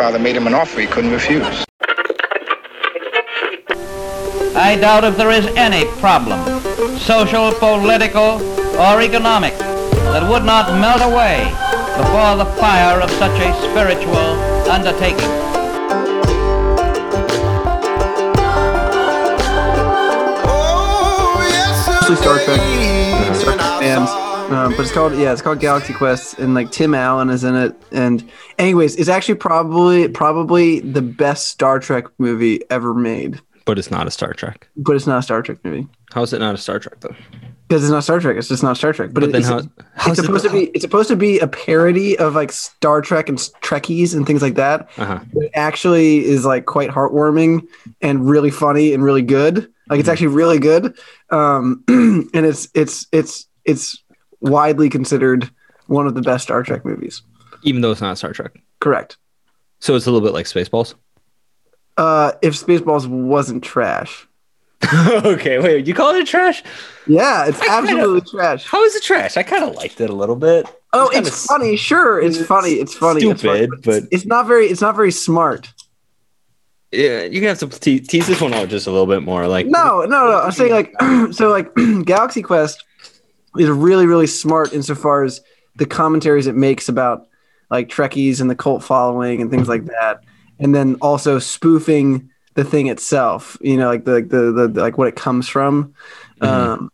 grandfather made him an offer he couldn't refuse. I doubt if there is any problem, social, political, or economic, that would not melt away before the fire of such a spiritual undertaking. Oh, Mostly Star Trek, Star Trek fans. Um, but it's called yeah, it's called Galaxy Quest, and like Tim Allen is in it. And anyways, it's actually probably probably the best Star Trek movie ever made. But it's not a Star Trek. But it's not a Star Trek movie How is it not a Star Trek though? because it's not Star Trek. It's just not Star Trek. But, But then it's, how- how it's is it- supposed to be it's supposed to be a parody of like Star Trek and Trekkies and things like that. Uh-huh. It actually is like quite heartwarming and really funny and really good. Like it's actually really good. Um, and it's it's it's it's widely considered one of the best Star Trek movies. Even though it's not Star Trek. Correct. So it's a little bit like Spaceballs. Uh, if Spaceballs wasn't trash. okay, wait, you call it trash? Yeah, it's I kinda- absolutely trash. How is it trash? I kind of liked it a little bit. Oh, kinda it's funny. Sure, it's it's funny. It's funny. it's funny, stupid, but- it's not very. It's not very smart. Yeah, you can have to te- tease this one out just a little bit more. Like, No, no, no. I'm saying like so like Galaxy Quest is really really smart insofar as the commentaries it makes about like Trekkies and the cult following and things like that, and then also spoofing the thing itself. You know, like the the, the, the like what it comes from. Um,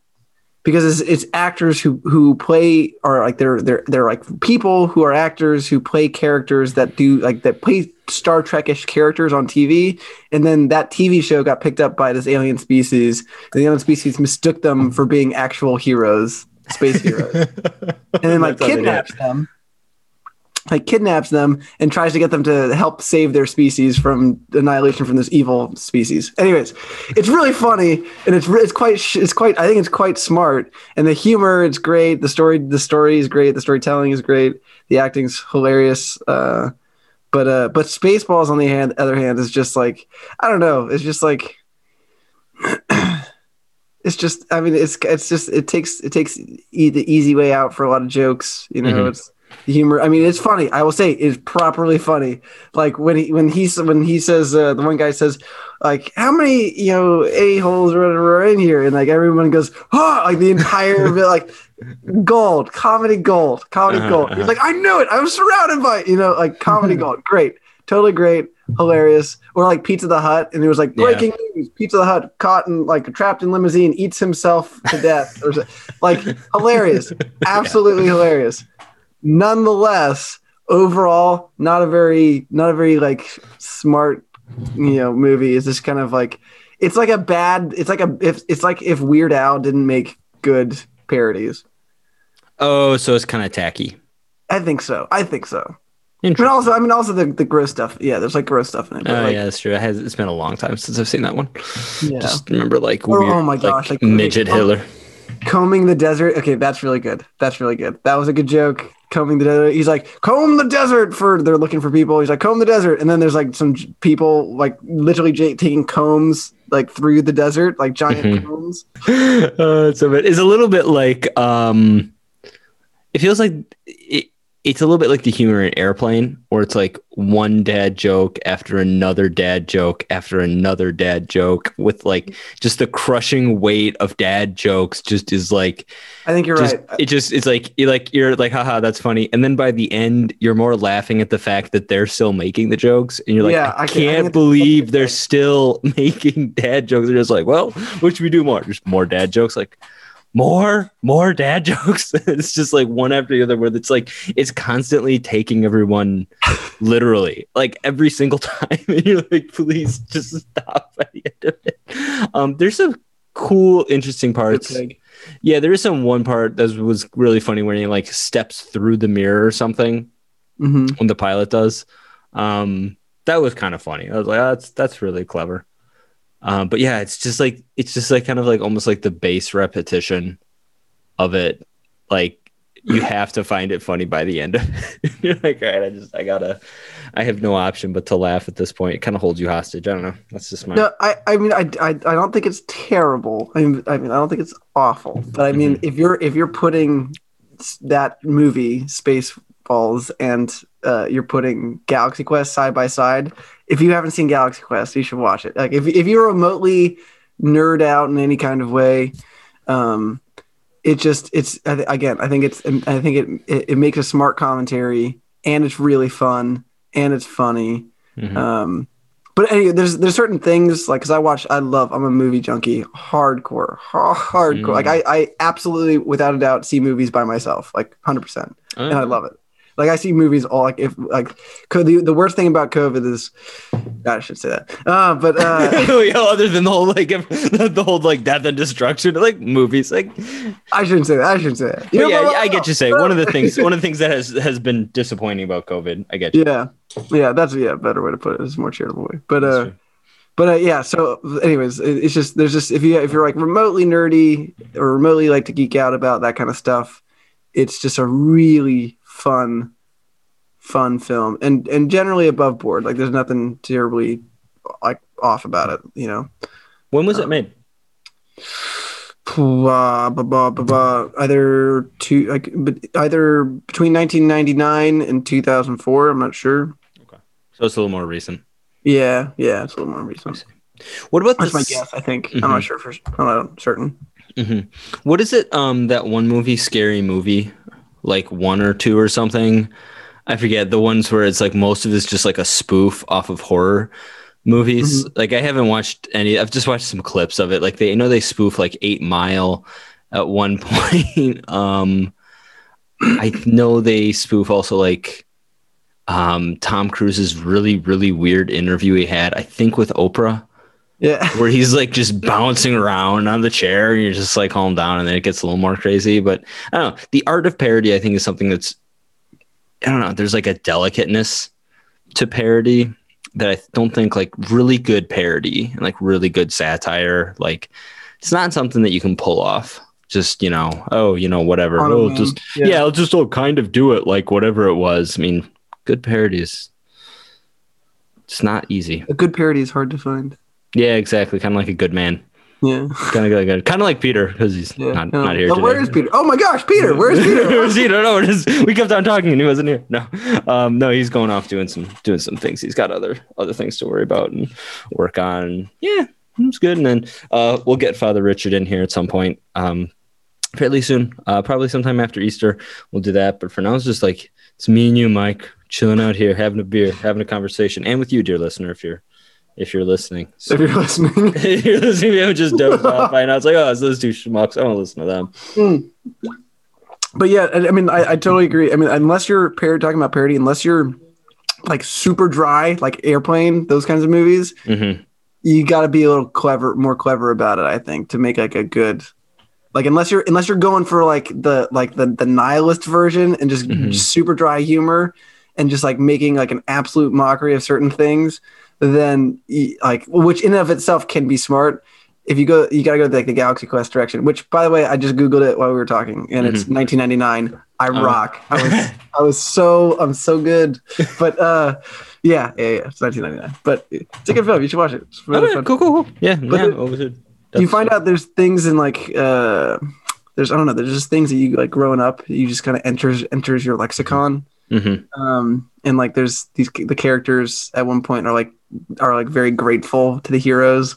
because it's, it's actors who who play or like they're they're they're like people who are actors who play characters that do like that play Star Trek-ish characters on TV, and then that TV show got picked up by this alien species. And the alien species mistook them for being actual heroes, space heroes, and then like That's how they did it. kidnaps them, like kidnaps them and tries to get them to help save their species from annihilation from this evil species. Anyways, it's really funny and it's it's quite it's quite I think it's quite smart and the humor it's great. The story the story is great. The storytelling is great. The acting's hilarious. Uh, but uh, but Spaceballs on the hand, other hand is just like I don't know. It's just like it's just I mean it's it's just it takes it takes e- the easy way out for a lot of jokes. You know, Mhm. it's the humor. I mean, it's funny. I will say it's properly funny. Like when he when he when he says uh, the one guy says like how many you know a holes are in here and like everyone goes oh like the entire bit like gold comedy gold comedy Uh-huh, gold. uh-huh. He's like I knew it. I was surrounded by it," you know like comedy gold. Great, totally great. Hilarious, or like Pizza the Hut, and it was like Yeah. breaking news: Pizza the Hut caught in like trapped in limousine, eats himself to death, or like hilarious, absolutely hilarious nonetheless overall not a very not a very like smart you know movie it's just kind of like it's like a bad it's like a if it's like if weird al didn't make good parodies oh, so it's kind of tacky. i think so i think so but also i mean also the, the gross stuff yeah there's like gross stuff in it Oh like, yeah, that's true. It has, it's been a long time since I've seen that one. yeah. Just remember like Oh, weird, oh my gosh, like, like- midget oh. Hitler. combing the desert okay that's really good that's really good that was a good joke combing the desert. He's like comb the desert for they're looking for people. He's like comb the desert. And then there's like some j- people like literally j- taking combs like through the desert like giant Mhm. combs. Uh, so it is a little bit like um it feels like it, it's a little bit like the humor in airplane where it's like one dad joke after another dad joke after another dad joke with like just the crushing weight of dad jokes just is like i think you're just right. it just it's like you're like you're like haha that's funny. And then by the end you're more laughing at the fact that they're still making the jokes and you're like Yeah, i, I can- I can't think believe they're still making dad jokes. They're just like well what should we do more? Just more dad jokes like more more dad jokes it's just like one after the other where it's like it's constantly taking everyone literally like every single time and you're like please just stop at the end of it um there's some cool interesting parts yeah, there is some one part that was really funny when he like steps through the mirror or something Mhm. when the pilot does. Um, that was kind of funny. I was like, oh, that's that's really clever. Um, but yeah, it's just like it's just like kind of like almost like the base repetition of it. Like you have to find it funny by the end of it. You're like, all right, I just I gotta I have no option but to laugh at this point. It kind of holds you hostage. I don't know. That's just my no i i mean I, I i don't think it's terrible i mean i mean i don't think it's awful but i mean if you're if you're putting that movie spaceballs and uh, you're putting Galaxy Quest side by side. If you haven't seen Galaxy Quest, you should watch it. Like if if you're remotely nerd out in any kind of way, um, it just it's again I think it's I think it, it it makes a smart commentary and it's really fun and it's funny. Mhm. Um, but anyway, there's there's certain things like because I watch I love I'm a movie junkie hardcore ha- hardcore Mm. like I I absolutely without a doubt see movies by myself like hundred percent and I love it. Like I see movies all like if like the the worst thing about COVID is I should say that. Uh, but uh, other than the whole like the, the whole like death and destruction, like movies, like I shouldn't say that. I shouldn't say that. You know, yeah, but- I get you say one of the things one of the things that has has been disappointing about COVID. I get you. Yeah, yeah, that's yeah, a better way to put it. It's a more charitable way. But That's uh, true. but uh, yeah. So, anyways, it- it's just there's just if you if you're like remotely nerdy or remotely like to geek out about that kind of stuff, it's just a really fun, fun film and and generally above board. Like there's nothing terribly like off about it. You know. When was it made? Blah, blah, blah, blah, blah. Either two, like, but either between 1999 and 2004. I'm not sure. Okay, So it's a little more recent. Yeah, yeah, it's a little more recent. What about That's my guess. I think I'm Mhm. not sure for. I'm not certain. hmm What is it? Um, that one movie, scary movie, like one or two or something. I forget the ones where it's like most of it's just like a spoof off of horror movies. Mm-hmm. Like I haven't watched any. I've just watched some clips of it. Like they I know they spoof like Eight Mile at one point. um, I know they spoof also like um Tom Cruise's really really weird interview he had. I think with Oprah Yeah, where he's like just bouncing around on the chair and you're just like calm down and then it gets a little more crazy but i don't know the art of parody i think is something that's i don't know there's like a delicateness to parody that i don't think like really good parody and like really good satire like it's not something that you can pull off just you know oh you know whatever oh just Yeah. yeah. i'll just oh, kind of do it like whatever it was i mean good parodies it's not easy a good parody is hard to find. Yeah exactly kind of like a good man Yeah, kind of like a, kind of like Peter because he's yeah. not, no. not here today. where is Peter? Oh my gosh, Peter! Where's Peter? Where's Peter? No, is- we kept on talking and he wasn't here. No, um, no, he's going off doing some doing some things. He's got other other things to worry about and work on. Yeah, it's good. And then uh, we'll get Father Richard in here at some point, um, fairly soon. Uh, probably sometime after Easter. We'll do that. But for now, it's just like it's me and you, Mike, chilling out here, having a beer, having a conversation, and with you, dear listener, if you're if you're listening. So- if you're listening. if you're listening, we haven't just dozed off by now. It's like, oh, it's those two schmucks. I don't listen to them. But yeah, I I mean, I, I totally agree. I mean, unless you're par- talking about parody, unless you're like super dry, like Airplane, those kinds of movies, Mm-hmm. you got to be a little clever, more clever about it. I think to make like a good, like unless you're unless you're going for like the like the the nihilist version and just Mhm. super dry humor and just like making like an absolute mockery of certain things, then like which in and of itself can be smart. If you go, you gotta go like the Galaxy Quest direction. Which, by the way, I just googled it while we were talking, and it's 1999. I Oh. rock. I was, I was so, I'm so good. But uh, yeah, yeah, yeah. It's 1999. But it's a good film. You should watch it. It's really cool, cool, cool. Yeah, But yeah. it? You find out there's things in like uh, there's I don't know. There's just things that you like growing up. You just kind of enters enters your lexicon. Hmm Um, and like there's these the characters at one point are like are like very grateful to the heroes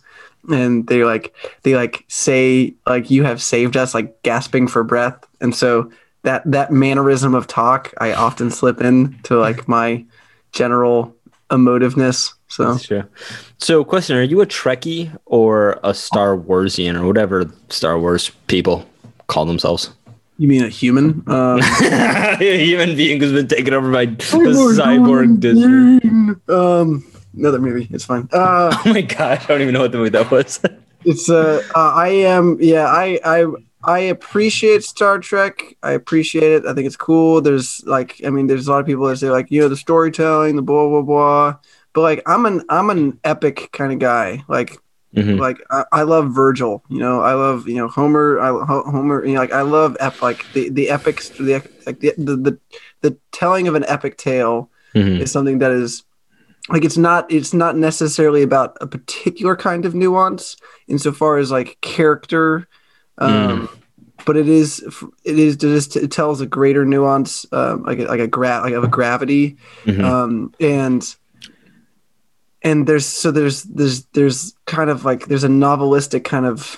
and they like they like say like you have saved us like gasping for breath and so that that mannerism of talk i often slip in to like my general emotiveness so true. So, question: Are you a Trekkie or a Star Warsian or whatever Star Wars people call themselves? You mean a human um Human being who's been taken over by the cyborg Disney. um another movie. It's fine. Uh Oh my god, I don't even know what the movie that was. it's uh, uh i am yeah i i i appreciate star trek. I appreciate it. I think it's cool. There's like i mean there's a lot of people that say like you know the storytelling the blah blah blah. But like i'm an i'm an epic kind of guy. Like Mhm. like I, I love virgil you know i love you know homer i Ho- homer you know like i love ep- like the the epics the like the, the the the telling of an epic tale Mhm. is something that is like it's not it's not necessarily about a particular kind of nuance insofar as like character um but it is it is just it tells a greater nuance, um, like a, like a gra- like of a gravity, Mhm. um, and and there's so there's there's there's kind of like there's a novelistic kind of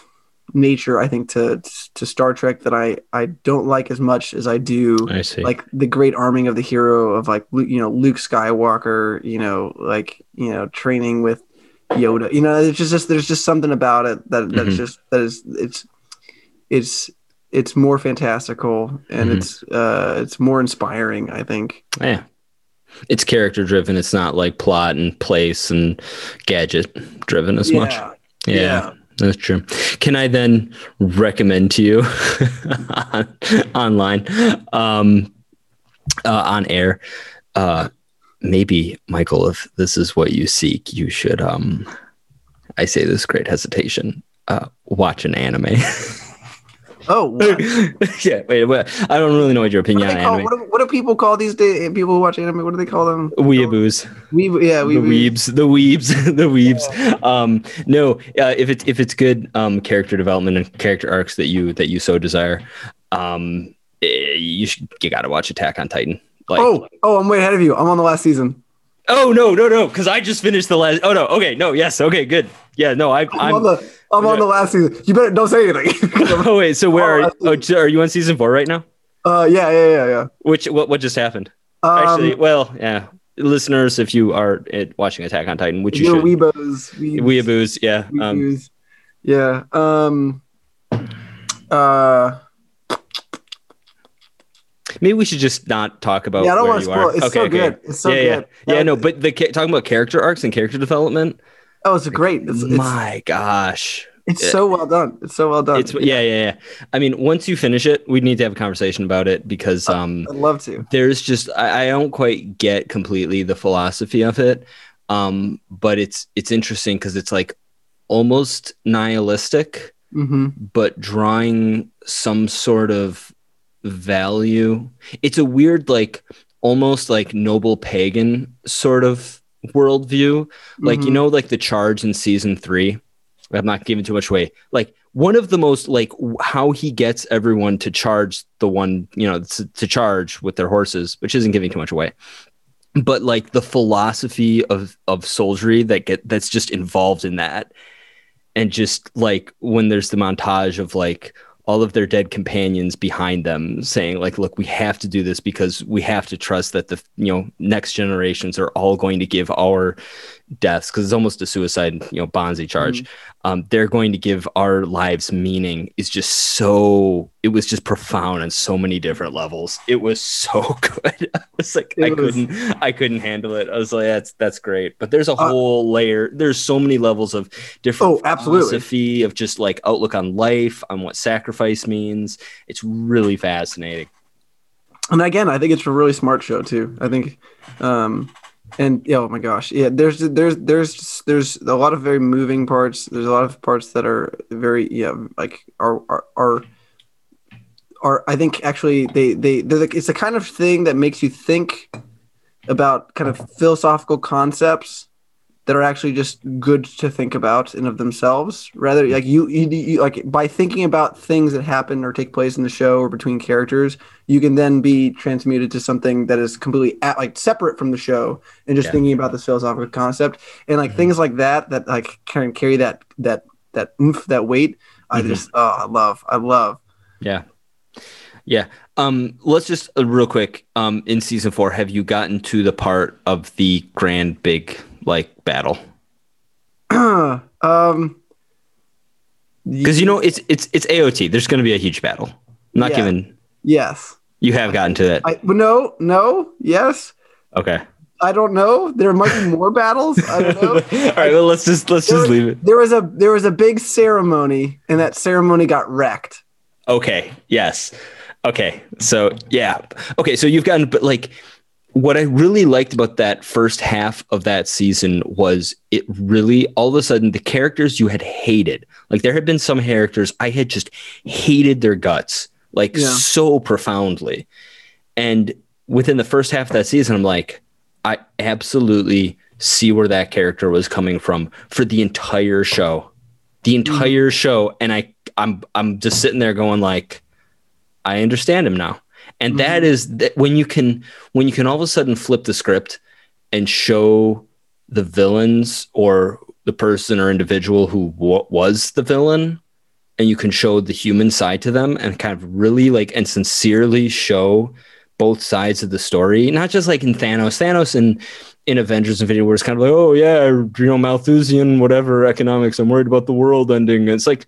nature I think to to Star Trek that I I don't like as much as I do I see. like the great arming of the hero of like you know Luke Skywalker, you know, like you know training with Yoda. You know, it's just, just there's just something about it that that's Mhm. just that is it's it's it's more fantastical and Mhm. it's uh it's more inspiring. I think. yeah. It's character driven. It's not like plot and place and gadget driven as much. Yeah. Yeah, that's true. Can I then recommend to you online, um, uh, on air? Uh, maybe Michael, if this is what you seek, you should. Um, I say this with great hesitation. Uh, watch an anime. Oh, what, yeah, wait, wait, I don't really know what your opinion they on call, anime. what, do, what do people call these days? People who watch anime, what do they call them? Weeaboos. We yeah we the weebs, the weebs, the weebs. Um, no, uh, if it's if it's good um, character development and character arcs that you that you so desire, um, eh, you should you got to watch Attack on Titan. Like, Oh oh, I'm way ahead of you. I'm on the last season. Oh no, no, no, because I just finished the last. Oh no, okay, no, yes, okay, good. Yeah, no, I, I'm, I'm. on the I'm on the last season. You better don't say anything. oh wait, so where Oh, are oh, are you on season four right now? uh yeah yeah yeah yeah. Which what what just happened? Um, Actually, well, yeah, listeners, if you are uh, watching Attack on Titan, which you should, weebos, weebs, weeaboos, yeah. Um, weebos. yeah. Um. Uh. Maybe we should just not talk about. Yeah, I don't where want to spoil. are. It's okay, so okay. good. It's so yeah, good. yeah, yeah. Uh, No, but the talking about character arcs and character development. Oh, it's great. It's it's, my gosh, it's so well done. It's so well done. it's yeah, yeah, yeah. I mean, once you finish it, we need to have a conversation about it because um, I'd love to. there's just I, I don't quite get completely the philosophy of it. Um, but it's it's interesting because it's like almost nihilistic, hmm but drawing some sort of value. It's a weird, like almost like noble pagan sort of worldview. Like, you Mhm. know, like the charge in season three. I'm not giving too much away. Like one of the most like how he gets everyone to charge the one, you know, to, to charge with their horses, which isn't giving too much away. But like the philosophy of of soldiery that get that's just involved in that and just like when there's the montage of like all of their dead companions behind them saying like look we have to do this because we have to trust that the you know next generations are all going to give our deaths because it's almost a suicide you know banzai charge. Um, they're going to give our lives meaning is just so it was just profound on so many different levels. It was so good. I was like It i was- couldn't i couldn't handle it. I was like that's that's great. But there's a Uh, whole layer there's so many levels of different Oh, absolutely. philosophy of just like outlook on life on what sacrifice means. It's really fascinating. And again, I think it's a really smart show too. I think, um, and yeah, oh my gosh, yeah. There's there's there's there's a lot of very moving parts. There's a lot of parts that are very yeah, like are are are, are I think actually they they they're like, it's the kind of thing that makes you think about kind of philosophical concepts that are actually just good to think about in of themselves rather like you, you, you like by thinking about things that happen or take place in the show or between characters you can then be transmuted to something that is completely at, like separate from the show and just Yeah. thinking about this philosophical concept and like Mhm. things like that that like of carry that that that oomph, that weight i Mhm. just oh i love i love Yeah. Yeah. Um, let's just uh, real quick. Um, in season four, have you gotten to the part of the grand big like battle? um Because you know it's it's it's AOT. There's going to be a huge battle. I'm not Yeah. giving. yes You have gotten to that. i no no yes Okay. i don't know there might be more battles i don't know All right. Well, let's just let's There just was- leave it. There was a there was a big ceremony, and that ceremony got wrecked. Okay. Yes. Okay. So yeah. Okay. So you've gotten, but like, what I really liked about that first half of that season was it really all of a sudden the characters you had hated, like there had been some characters I had just hated their guts, like Yeah. so profoundly, and within the first half of that season, I'm like, I absolutely see where that character was coming from for the entire show, the mm-hmm. entire show, and I I'm I'm just sitting there going like, I understand him now. And mm-hmm. that is that when you can when you can all of a sudden flip the script and show the villains or the person or individual who wa was the villain and you can show the human side to them and kind of really like and sincerely show both sides of the story not just like in thanos. Thanos and in avengers infinity war is kind of like oh yeah you know malthusian whatever economics. I'm worried about the world ending. It's like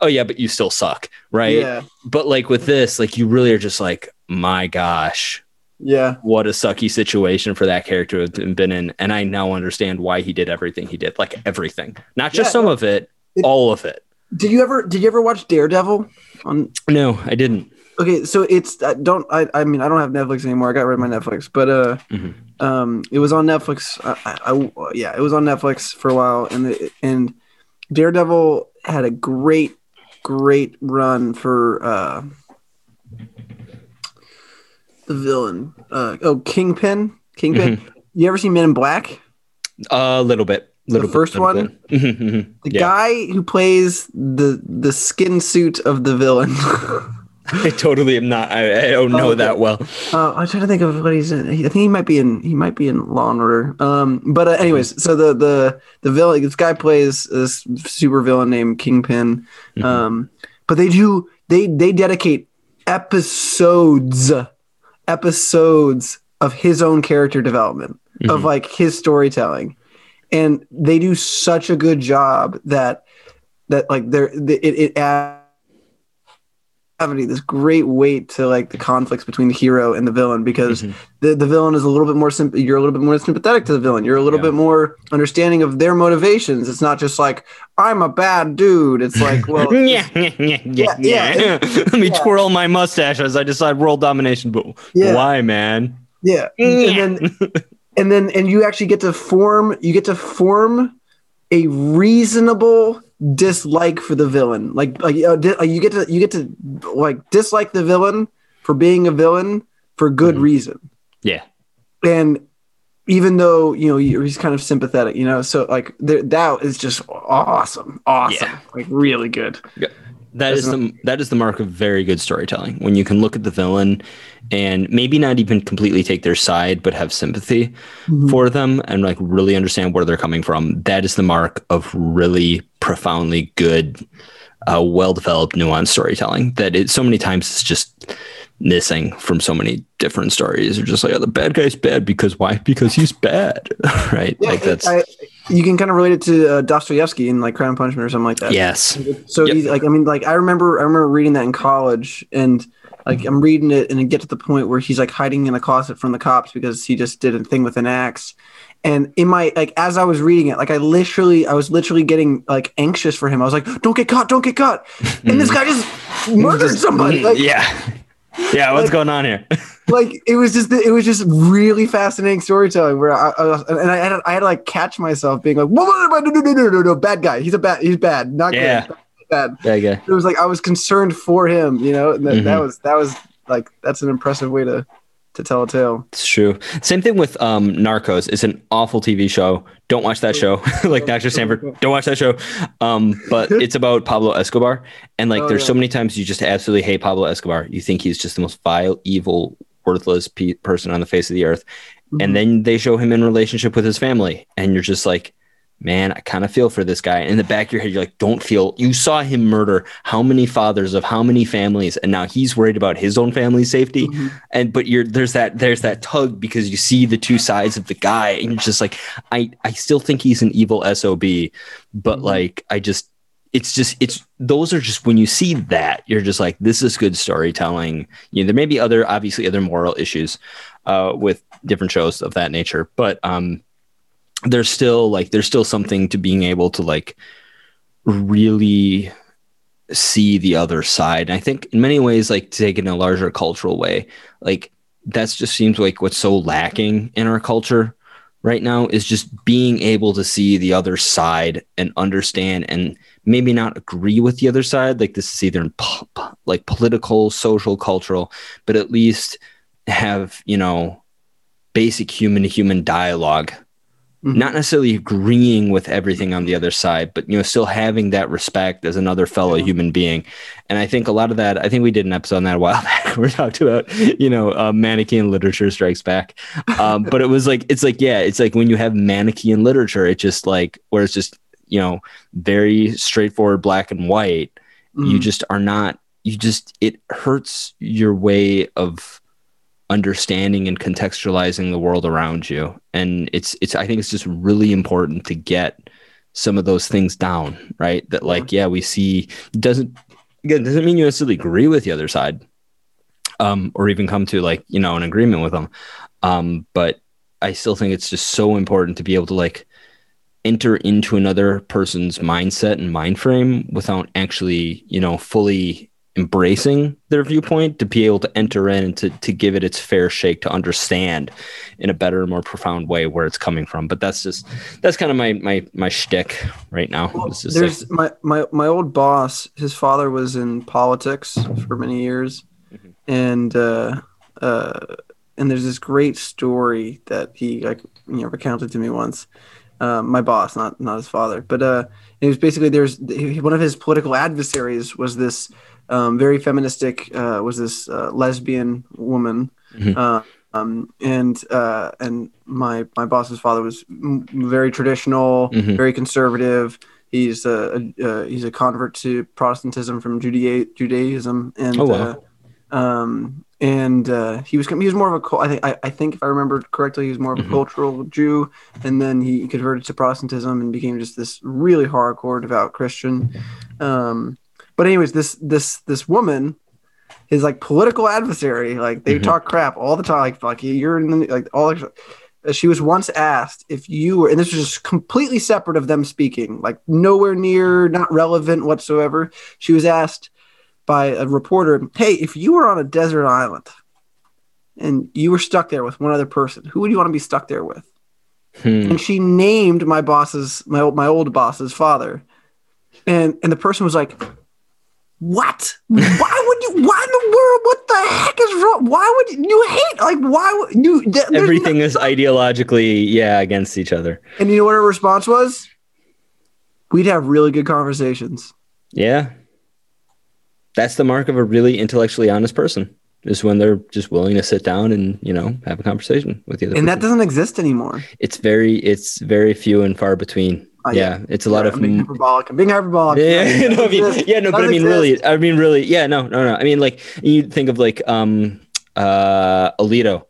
oh yeah but you still suck right Yeah. but like with this like you really are just like my gosh Yeah. what a sucky situation for that character to have been in and i now understand why he did everything he did like everything not just Yeah, some of it, it- all of it Did you ever did you ever watch Daredevil on no i didn't Okay, so it's I don't I I mean I don't have Netflix anymore. I got rid of my Netflix, but uh, Mhm. um, it was on Netflix. I, I, I- yeah, it was on Netflix for a while, and the, and Daredevil had a great great run for uh the villain. Uh oh, Kingpin. Kingpin. You ever seen Men in Black? a little bit little bit, first little one? bit. Mhm, mhm. The Yeah. guy who plays the the skin suit of the villain. i totally am not i, I don't know Oh, okay. that well Uh, I'm trying to think of what he's in. I think he might be in. He might be in Law and Order. Um, but uh, anyways, so the the the villain. This guy plays this super villain named Kingpin. Mm-hmm. Um, but they do they they dedicate episodes episodes of his own character development of Mhm. like his storytelling, and they do such a good job that that like they're it it adds having this great weight to like the conflicts between the hero and the villain because Mhm. the, the villain is a little bit more symp- you're a little bit more sympathetic to the villain you're a little Yeah. bit more understanding of their motivations it's not just like i'm a bad dude it's like well yeah, yeah, yeah, yeah, yeah. Let me twirl my mustache as I decide world domination. But why, man? yeah and then and then and you actually get to form you get to form a reasonable dislike for the villain. Like, like uh, di- you get to you get to like dislike the villain for being a villain for good Mhm. reason. Yeah, and even though you know you're- he's kind of sympathetic you know so like there, that is just awesome awesome Yeah. like really good. That is That's the that is the mark of very good storytelling. When you can look at the villain and maybe not even completely take their side, but have sympathy Mhm. for them and like really understand where they're coming from. That is the mark of really profoundly good, uh, well developed, nuanced storytelling. That it so many times it's just missing from so many different stories. They're just like, oh, the bad guy's bad because why? Because he's bad, right? yeah like that's I, you can kind of relate it to uh, dostoevsky in like crime and punishment or something like that yes, so Yep. like i mean like i remember i remember reading that in college and like i'm reading it and it get to the point where he's like hiding in a closet from the cops because he just did a thing with an axe. And in my like as i was reading it like i literally i was literally getting like anxious for him. I was like don't get caught don't get caught. And this mm. guy just murdered somebody like yeah, yeah. What's like- going on here? like it was just it was just really fascinating storytelling where I, I was, and I had I had to like catch myself being like whoa, no no no no no no bad guy. He's a bad he's bad. Not Yeah. good bad Yeah, yeah. it was like I was concerned for him, you know. And that, that Mhm. was that was like that's an impressive way to to tell a tale. It's true. Same thing with um, Narcos. It's an awful TV show. Don't watch that show. like Dr. Sanford, don't watch that show. Um, but it's about Pablo Escobar, and like Oh, there's yeah. so many times you just absolutely hate Pablo Escobar. You think he's just the most vile, evil, worthless pe- person on the face of the earth, Mhm. and then they show him in relationship with his family, and you're just like. Man, I kind of feel for this guy. In the back of your head, you're like, don't feel. You saw him murder how many fathers of how many families, and now he's worried about his own family's safety Mhm. and but you're there's that there's that tug because you see the two sides of the guy and you're just like i i still think he's an evil sob but Mhm. like i just it's just it's those are just when you see that you're just like this is good storytelling you know there may be other obviously other moral issues uh with different shows of that nature but um there's still like there's still something to being able to like really see the other side. And I think in many ways, like take it in a larger cultural way, like that's just seems like what's so lacking in our culture right now is just being able to see the other side and understand and maybe not agree with the other side. Like this is either in po- po- like political, social, cultural, but at least have, you know, basic human to human dialogue Mhm. not necessarily agreeing with everything on the other side, but you know, still having that respect as another fellow Yeah. human being. And I think a lot of that, I think we did an episode on that a while back. where We talked about, you know, uh, Manichaean literature strikes back. Um, but it was like, it's like, yeah, it's like when you have Manichaean literature, it's just like, where it's just, you know, very straightforward black and white. You Mhm. just are not, you just, it hurts your way of understanding and contextualizing the world around you. And it's it's i think it's just really important to get some of those things down right? That like yeah we see doesn't again doesn't mean you necessarily agree with the other side um or even come to like you know an agreement with them. Um but i still think it's just so important to be able to like enter into another person's mindset and mind frame without actually you know fully embracing their viewpoint to be able to enter in and to, to give it its fair shake to understand in a better and more profound way where it's coming from but that's just that's kind of my my my shtick right now Well, just like- there's my, my my old boss. His father was in politics for many years, Mhm. and uh, uh, and there's this great story that he like you know recounted to me once. Um, my boss, not not his father, but uh, it was basically there's one of his political adversaries was this um, very feministic uh, was this uh, lesbian woman. Mhm. Uh, um, and uh, and my my boss's father was m- very traditional, Mhm. very conservative. He's a, a uh, he's a convert to Protestantism from Judea- Judaism, and Oh, wow. uh, um, and uh, he was he was more of a I think I, I think if I remember correctly, he was more of a Mhm. cultural Jew, and then he converted to Protestantism and became just this really hardcore devout Christian. Um, but anyways, this this this woman, his like political adversary, like they Mhm. talk crap all the time, like like you, you're in the like all. The, she was once asked if you were, and this was just completely separate of them speaking, like nowhere near, not relevant whatsoever. She was asked by a reporter, "Hey, if you were on a desert island and you were stuck there with one other person, who would you want to be stuck there with?" Hmm. and she named my boss's my old my old boss's father and and the person was like what? Why would you why in the world what the heck is wrong? Why would you, you hate like why would you th- there's no- everything is ideologically yeah against each other. And you know what her response was? We'd have really good conversations. Yeah. That's the mark of a really intellectually honest person is when they're just willing to sit down and you know have a conversation with the other and that doesn't exist anymore. It's very it's very few and far between Oh, yeah. it's a lot Yeah, of I'm being hyperbolic i'm being hyperbolic yeah, yeah, no, I mean, yeah, no, but I mean, really. I mean, really, yeah, no, no, no. I mean, like, you think of like, um, uh, Alito,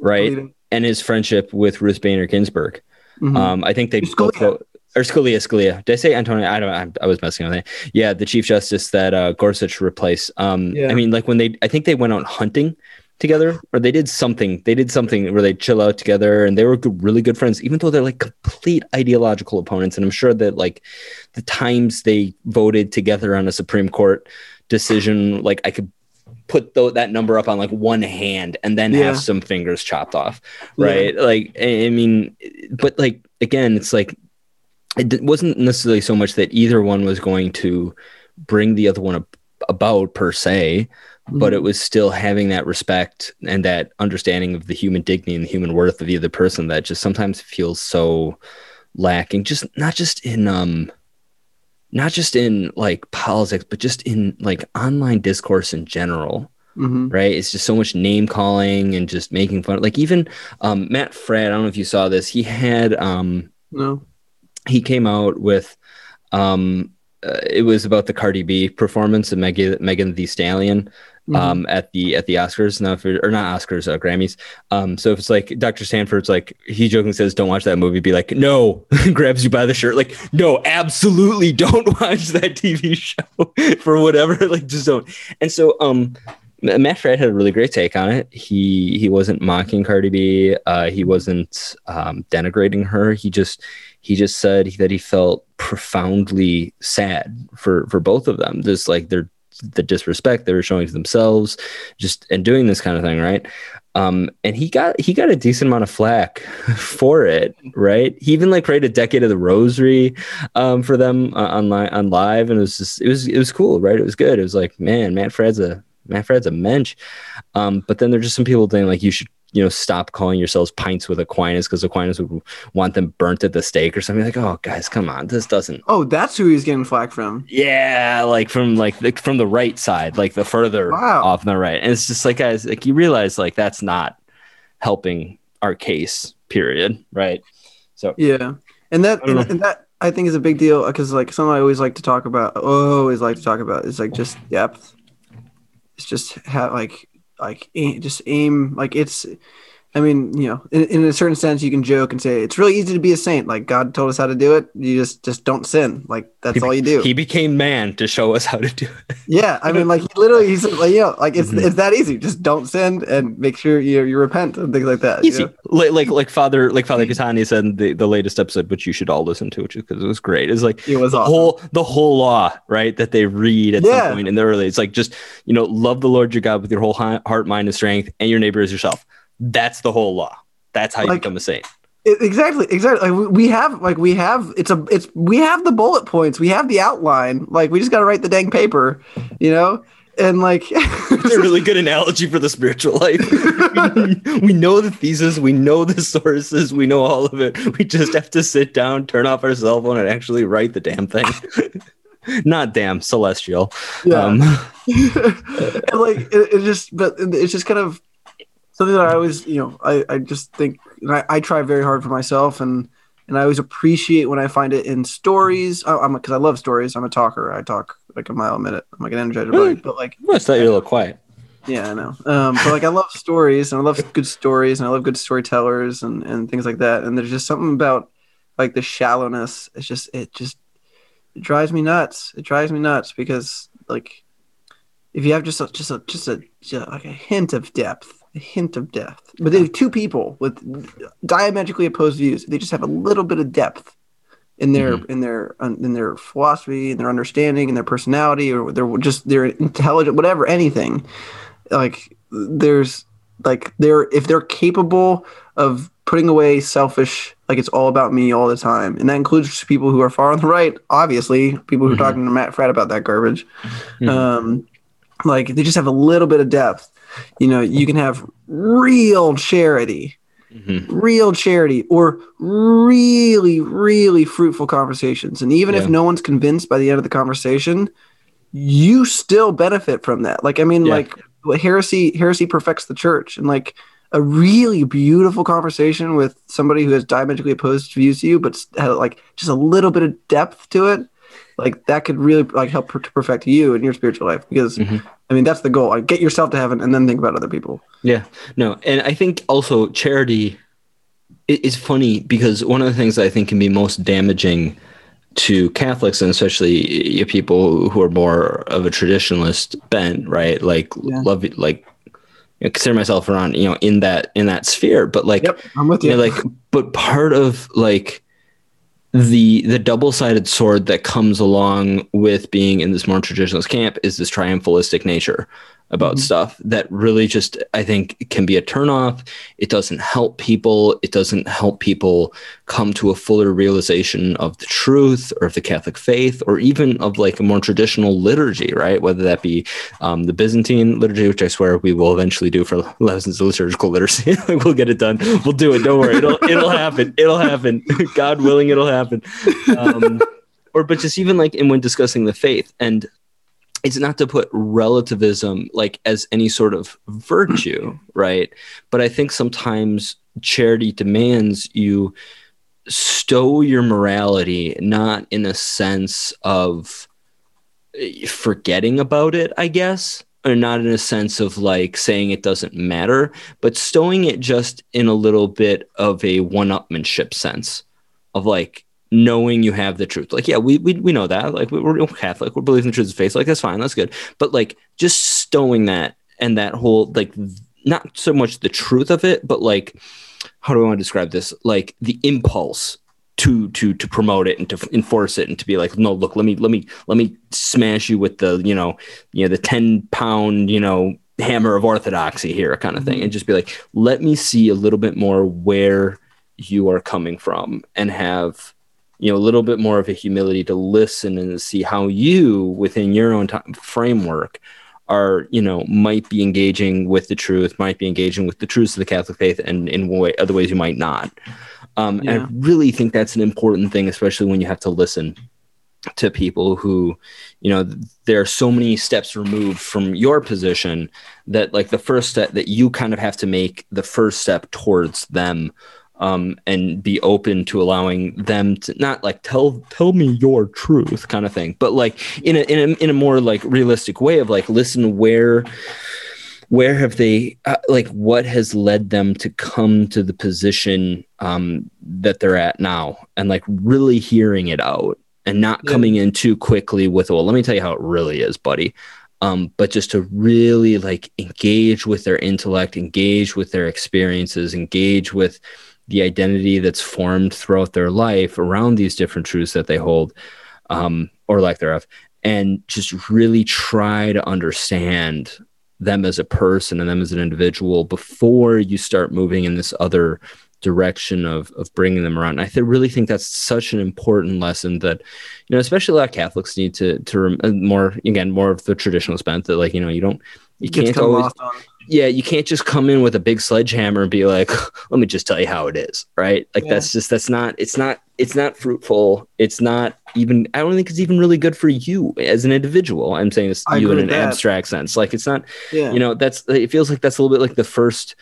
right, exist. and his friendship with Ruth Bader Ginsburg. Mhm. Um, I think they Scalia. both or Scalia, Scalia. Did I say Antonio? I don't. I, I was messing with it. Yeah, the Chief Justice that uh, Gorsuch replaced. Um, Yeah. I mean, like when they, I think they went out hunting together, or they did something. They did something where they chill out together, and they were good, really good friends, even though they're like complete ideological opponents. And I'm sure that like the times they voted together on a Supreme Court decision, like I could put tho- that number up on like one hand and then Yeah. have some fingers chopped off Yeah. right like I, I mean but like again it's like it wasn't necessarily so much that either one was going to bring the other one ab- about per se but Mhm. it was still having that respect and that understanding of the human dignity and the human worth of the other person that just sometimes feels so lacking just not just in um not just in like politics but just in like online discourse in general Mhm. right it's just so much name calling and just making fun like even um matt fradd i don't know if you saw this he had um no he came out with um uh, it was about the Cardi B performance of Megan Megan Thee Stallion Mhm. um at the at the Oscars now if it, or not Oscars uh, Grammys um so if it's like Dr. Sanford's like he jokingly says don't watch that movie be like no grabs you by the shirt like no absolutely don't watch that TV show for whatever like just don't and so um Matt Fradd had a really great take on it. He he wasn't mocking Cardi B. Uh, he wasn't um, denigrating her. He just he just said that he felt profoundly sad for for both of them. Just like their the disrespect they were showing to themselves, just and doing this kind of thing, right? Um, and he got he got a decent amount of flack for it, right? He even like prayed a decade of the rosary um, for them uh, online on live, and it was just it was it was cool, right? It was good. It was like man, Matt Fradd's a Matt Fradd's a mensch. Um, but then there's just some people saying like you should you know, stop calling yourselves pints with Aquinas because Aquinas would want them burnt at the stake or something like, oh, guys, come on, this doesn't. Oh, that's who he's getting flack from. Yeah, like from like the, from the right side, like the further Wow. off the right, and it's just like guys, like you realize like that's not helping our case. Period. Right. So Yeah, and that and, and that I think is a big deal because like something I always like to talk about. oh, Always like to talk about is like just depth. It's just have like like aim, just aim like it's. I mean, you know, in, in a certain sense, you can joke and say it's really easy to be a saint. Like God told us how to do it. You just just don't sin. Like that's all you do. he became man to show us how to do it. yeah, I mean, like he literally, he's like, you know, like it's Mhm. it's that easy. Just don't sin and make sure you you repent and things like that. you Easy. know? Like, like like Father like Father Catani said in the, the latest episode, which you should all listen to, which is because it was great. It's like It was the awesome. whole the whole law, right? That they read at Yeah. some point in the early. It's like just you know, love the Lord your God with your whole heart, mind, and strength, and your neighbor as yourself. That's the whole law. That's how you Like- become a saint. It- exactly exactly like we- have like we have it's a it's we have the bullet points we have the outline like we just got to write the dang paper you know and like It's a really good analogy for the spiritual life. we know the thesis, we know the sources, we know all of it. We just have to sit down, turn off our cell phone, and actually write the damn thing. Not damn celestial. yeah Um, like it, it just but it's just kind of something that i always you know i i just think and i, I try very hard for myself and and i always appreciate when i find it in stories I, i'm because i love stories i'm a talker i talk like a mile a minute i'm like an energizer Really? bunny but like I thought you were a little quiet. Yeah, I know. Um, but like I love stories and I love good stories and I love good storytellers and, and things like that. And there's just something about like the shallowness. It's just it just it drives me nuts. It drives me nuts because like if you have just a, just a just a just like a hint of depth, a hint of depth. But if two people with diametrically opposed views, they just have a little bit of depth in their in their in their philosophy, in their understanding, in their personality, or their just their intelligent, whatever, anything like there's like they're if they're capable of putting away selfish like it's all about me all the time and that includes people who are far on the right obviously people who are Mhm. talking to matt fradd about that garbage Mhm. um like they just have a little bit of depth you know you can have real charity Mhm. real charity or really really fruitful conversations and even Yeah. if no one's convinced by the end of the conversation you still benefit from that like i mean Yeah. like heresy heresy perfects the church and like a really beautiful conversation with somebody who has diametrically opposed views to you but had like just a little bit of depth to it like that could really like help per- to perfect you in your spiritual life because Mhm. i mean that's the goal like get yourself to heaven and then think about other people Yeah, no, and I think also charity is funny because one of the things that I think can be most damaging to Catholics and especially people who are more of a traditionalist bent, right? Like Yeah. love, like you know, consider myself around, you know, in that in that sphere, but like yep i'm with you, you know, like but part of like the the double-sided sword that comes along with being in this more traditionalist camp is this triumphalistic nature about Mhm. stuff that really just I think can be a turnoff. It doesn't help people. It doesn't help people come to a fuller realization of the truth or of the Catholic faith or even of like a more traditional liturgy, right? Whether that be um, the Byzantine liturgy, which I swear we will eventually do for lessons of liturgical literacy. we'll get it done. We'll do it. Don't worry. It'll it'll happen. It'll happen. God willing, it'll happen. Um, or but just even like in when discussing the faith and it's not to put relativism like as any sort of virtue, right? But I think sometimes charity demands you stow your morality not in a sense of eh, forgetting about it, I guess, or not in a sense of like saying it doesn't matter, but stowing it just in a little bit of a one-upmanship sense of like knowing you have the truth. Like, yeah, we we, we know that. Like, we- we're Catholic, we're believing the truth of faith. Like, that's fine, that's good. But like, just stowing that and that whole like not so much the truth of it, but like, how do I want to describe this? Like the impulse to to to promote it and to enforce it and to be like, no, look, let me let me let me smash you with the you know you know the ten pound you know hammer of orthodoxy here kind of thing, mm-hmm. and just be like, let me see a little bit more where you are coming from and have you know a little bit more of a humility to listen and see how you within your own time framework are you know might be engaging with the truth might be engaging with the truths of the catholic faith and in way, other ways you might not. Um, and i really think that's an important thing especially when you have to listen to people who you know there are so many steps removed from your position that like the first step that you kind of have to make the first step towards them um, and be open to allowing them to not like tell tell me your truth kind of thing but like in a, in a in a more like realistic way of like listen where where have they uh, like what has led them to come to the position um, that they're at now and like really hearing it out and not Yeah. coming in too quickly with well let me tell you how it really is buddy um, but just to really like engage with their intellect engage with their experiences engage with the identity that's formed throughout their life around these different truths that they hold um, or lack thereof and just really try to understand them as a person and them as an individual before you start moving in this other direction of of bringing them around. I th- really think that's such an important lesson that you know, especially a lot of Catholics need to to rem- uh, more again more of the traditional bent that like you know you don't you can't always on. yeah you can't just come in with a big sledgehammer and be like let me just tell you how it is right like Yeah. that's just that's not it's not it's not fruitful it's not even i don't think it's even really good for you as an individual i'm saying this I you in an that. abstract sense like it's not Yeah. you know that's it feels like that's a little bit like the first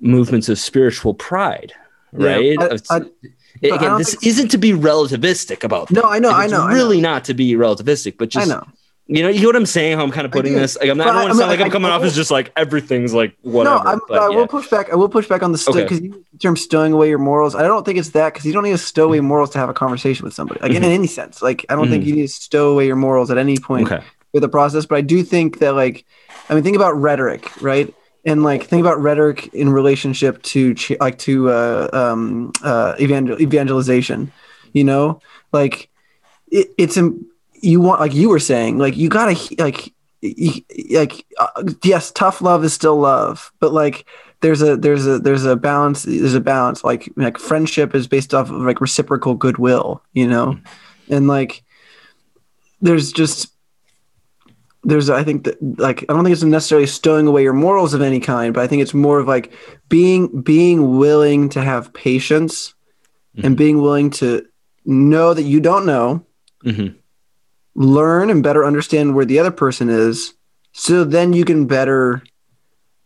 movements of spiritual pride Yeah, right I- I- I again this isn't to be relativistic about No, I know, I it's know. Really not to be relativistic but just I know. You know you know what i'm saying how i'm kind of putting this like i'm not But i don't want to sound I- like i'm I- coming I off as just like everything's like whatever No, I'm, but I yeah. will push back. I will push back on the stow Okay. because you the term stowing away your morals. I don't think it's that because you don't need to stow away morals to have a conversation with somebody. Like in Mhm. any sense. Like I don't think Mhm. you need to stow away your morals at any point okay with the process. But I do think that like I mean think about rhetoric, right? And like think about rhetoric in relationship to ch- like to uh, um, uh, evangel- evangelization. You know, like it, it's im- you want like you were saying like you gotta like like uh, yes tough love is still love but like there's a there's a there's a balance there's a balance. Like like friendship is based off of like reciprocal goodwill you know? And like there's just there's i think that like i don't think it's necessarily stowing away your morals of any kind but i think it's more of like being being willing to have patience and Mhm. being willing to know that you don't know hmm learn and better understand where the other person is so then you can better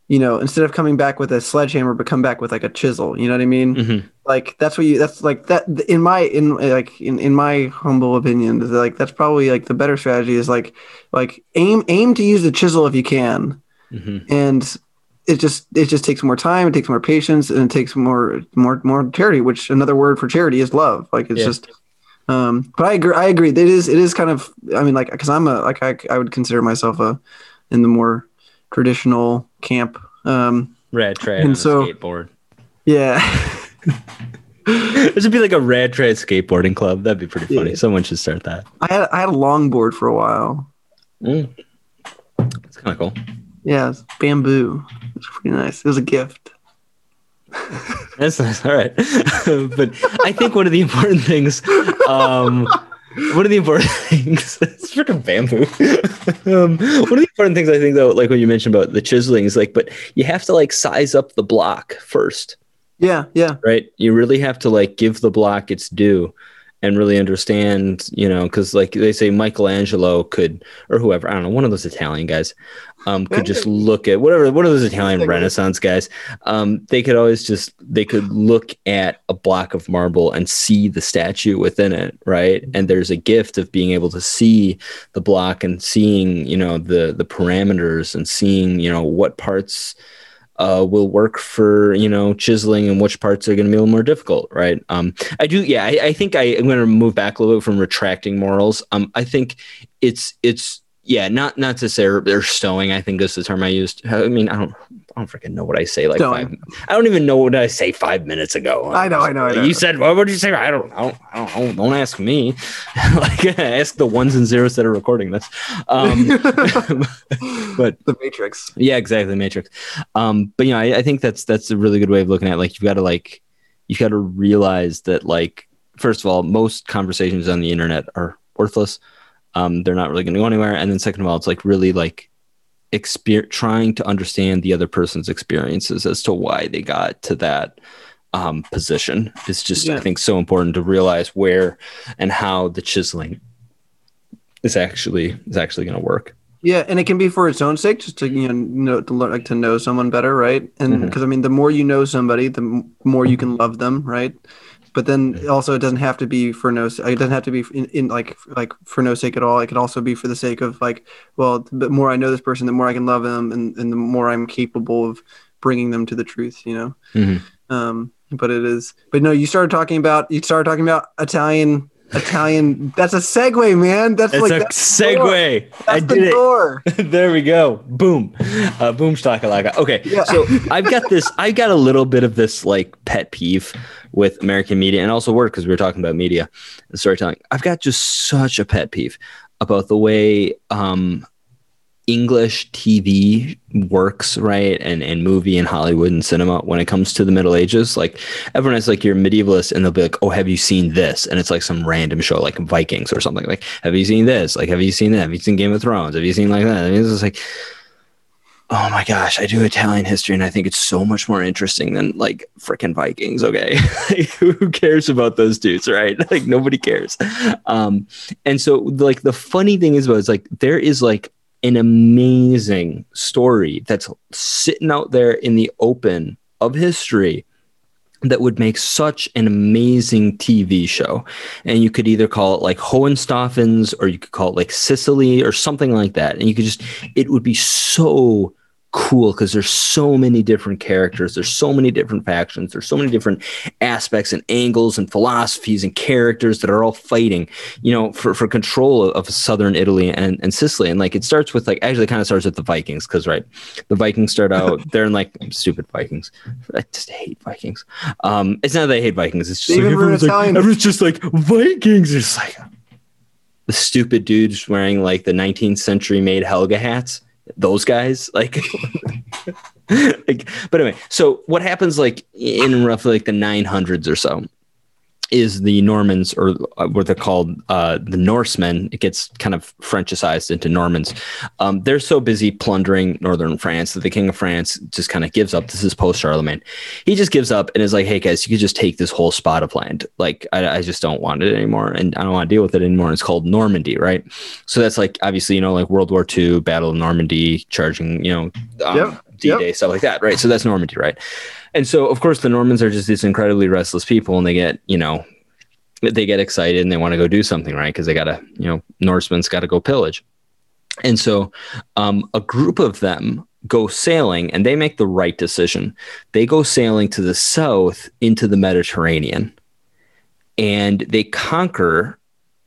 you know instead of coming back with a sledgehammer but come back with like a chisel you know what i mean? Hmm like that's what you that's like that in my in like in, in my humble opinion like that's probably like the better strategy is like like aim aim to use the chisel if you can. Hmm and it just it just takes more time it takes more patience and it takes more more more charity which another word for charity is love. Like it's Yeah. just um but i agree i agree it is it is kind of i mean like because i'm a like I, I would consider myself a in the more traditional camp um rad trad And so- skateboard yeah This would be like a rad trad skateboarding club. That'd be pretty funny. Yeah. Someone should start that. i had i had a longboard for a while Mm. That's kind of cool. yeah it's bamboo it's pretty nice it was a gift That's nice. All right. but I think one of the important things, um, one of the important things, it's freaking bamboo. um, one of the important things I think though, like when you mentioned about the chiseling is like, but you have to like size up the block first, yeah yeah right? You really have to like give the block its due and really understand, you know, because like they say Michelangelo could, or whoever, I don't know, one of those Italian guys, um, could just look at whatever, one of those Italian Renaissance guys. Um, they could always just, they could look at a block of marble and see the statue within it, right? And there's a gift of being able to see the block and seeing, you know, the the parameters and seeing, you know, what parts uh, will work for you know chiseling and which parts are going to be a little more difficult right um i do yeah i, I think I, i'm going to move back a little bit from retracting morals um i think it's it's yeah not not to say they're stowing i think is the term i used i mean i don't i don't freaking know what i say like five i don't even know what i say five minutes ago I know, I know, I know. you said what would you say i don't i don't i don't, know. don't ask me like ask the ones and zeros that are recording this um but the matrix yeah, exactly, The Matrix. Um, but you know, I, I think that's that's a really good way of looking at. It. Like, you've got to like, you've got to realize that like, first of all, most conversations on the internet are worthless. Um, they're not really going to go anywhere. And then second of all, it's like really like, exper- trying to understand the other person's experiences as to why they got to that um, position is just I think so important to realize where and how the chiseling is actually is actually going to work. Yeah, and it can be for its own sake, just to you know, know to learn, like to know someone better, right? And because I mean, the more you know somebody, the more you can love them, right? But then also, it doesn't have to be for no. It doesn't have to be in, in like like for no sake at all. It could also be for the sake of like, well, the more I know this person, the more I can love them, and, and the more I'm capable of bringing them to the truth. You know. Mhm. Um, but it is. But no, you started talking about you started talking about Italian. Italian. That's a segue, man. That's It's like a that's the segue. That's I the did it. door. there we go. Boom. Uh, boom shakalaka. Okay. Yeah. So I've got this, I've got a little bit of this like pet peeve with American media and also work because we were talking about media and storytelling. I've got just such a pet peeve about the way um, English TV works, right? And and movie and Hollywood and cinema when it comes to the Middle Ages. Like everyone is like you're medievalist and they'll be like, Oh, have you seen this? And it's like some random show like Vikings or something. Like, have you seen this? Like, have you seen that? Have you seen Game of Thrones? Have you seen like that? I mean, it's like Oh my gosh, I do Italian history and I think it's so much more interesting than like freaking Vikings. Okay. Like, who cares about those dudes, right? Like nobody cares. Um, and so like the funny thing is about it's like there is like an amazing story that's sitting out there in the open of history that would make such an amazing TV show. And you could either call it like Hohenstaufens or you could call it like Sicily or something like that. And you could just, it would be so cool because there's so many different characters, there's so many different factions, there's so many different aspects and angles and philosophies and characters that are all fighting, you know, for, for control of, of southern Italy and, and Sicily. And like it starts with like actually kind of starts with the Vikings, because right, the Vikings start out, they're in like stupid Vikings. I just hate Vikings. Um, it's not that I hate Vikings, it's just like, even were everyone's like, everyone's just like Vikings. It's like the stupid dudes wearing like the 19th century made Helga hats. Those guys, like, like, but anyway. So what happens, like in roughly like the 900s or so, is the Normans, or uh, what they're called, uh, the Norsemen. It gets kind of Frenchicized into Normans. Um, they're so busy plundering northern France that the King of France just kind of gives up. This is post Charlemagne. He just gives up and is like, "Hey guys, you could just take this whole spot of land. Like, I, I just don't want it anymore, and I don't want to deal with it anymore." It's called Normandy, right? So that's like obviously, you know, like World War II, Battle of Normandy, charging, you know, um, Yep, D-Day, stuff like that, right? So that's Normandy, right? And so, of course, the Normans are just these incredibly restless people, and they get, you know, they get excited and they want to go do something, right? Because they got to, you know, Norsemen's got to go pillage. And so, um, a group of them go sailing, and they make the right decision. They go sailing to the south into the Mediterranean, and they conquer.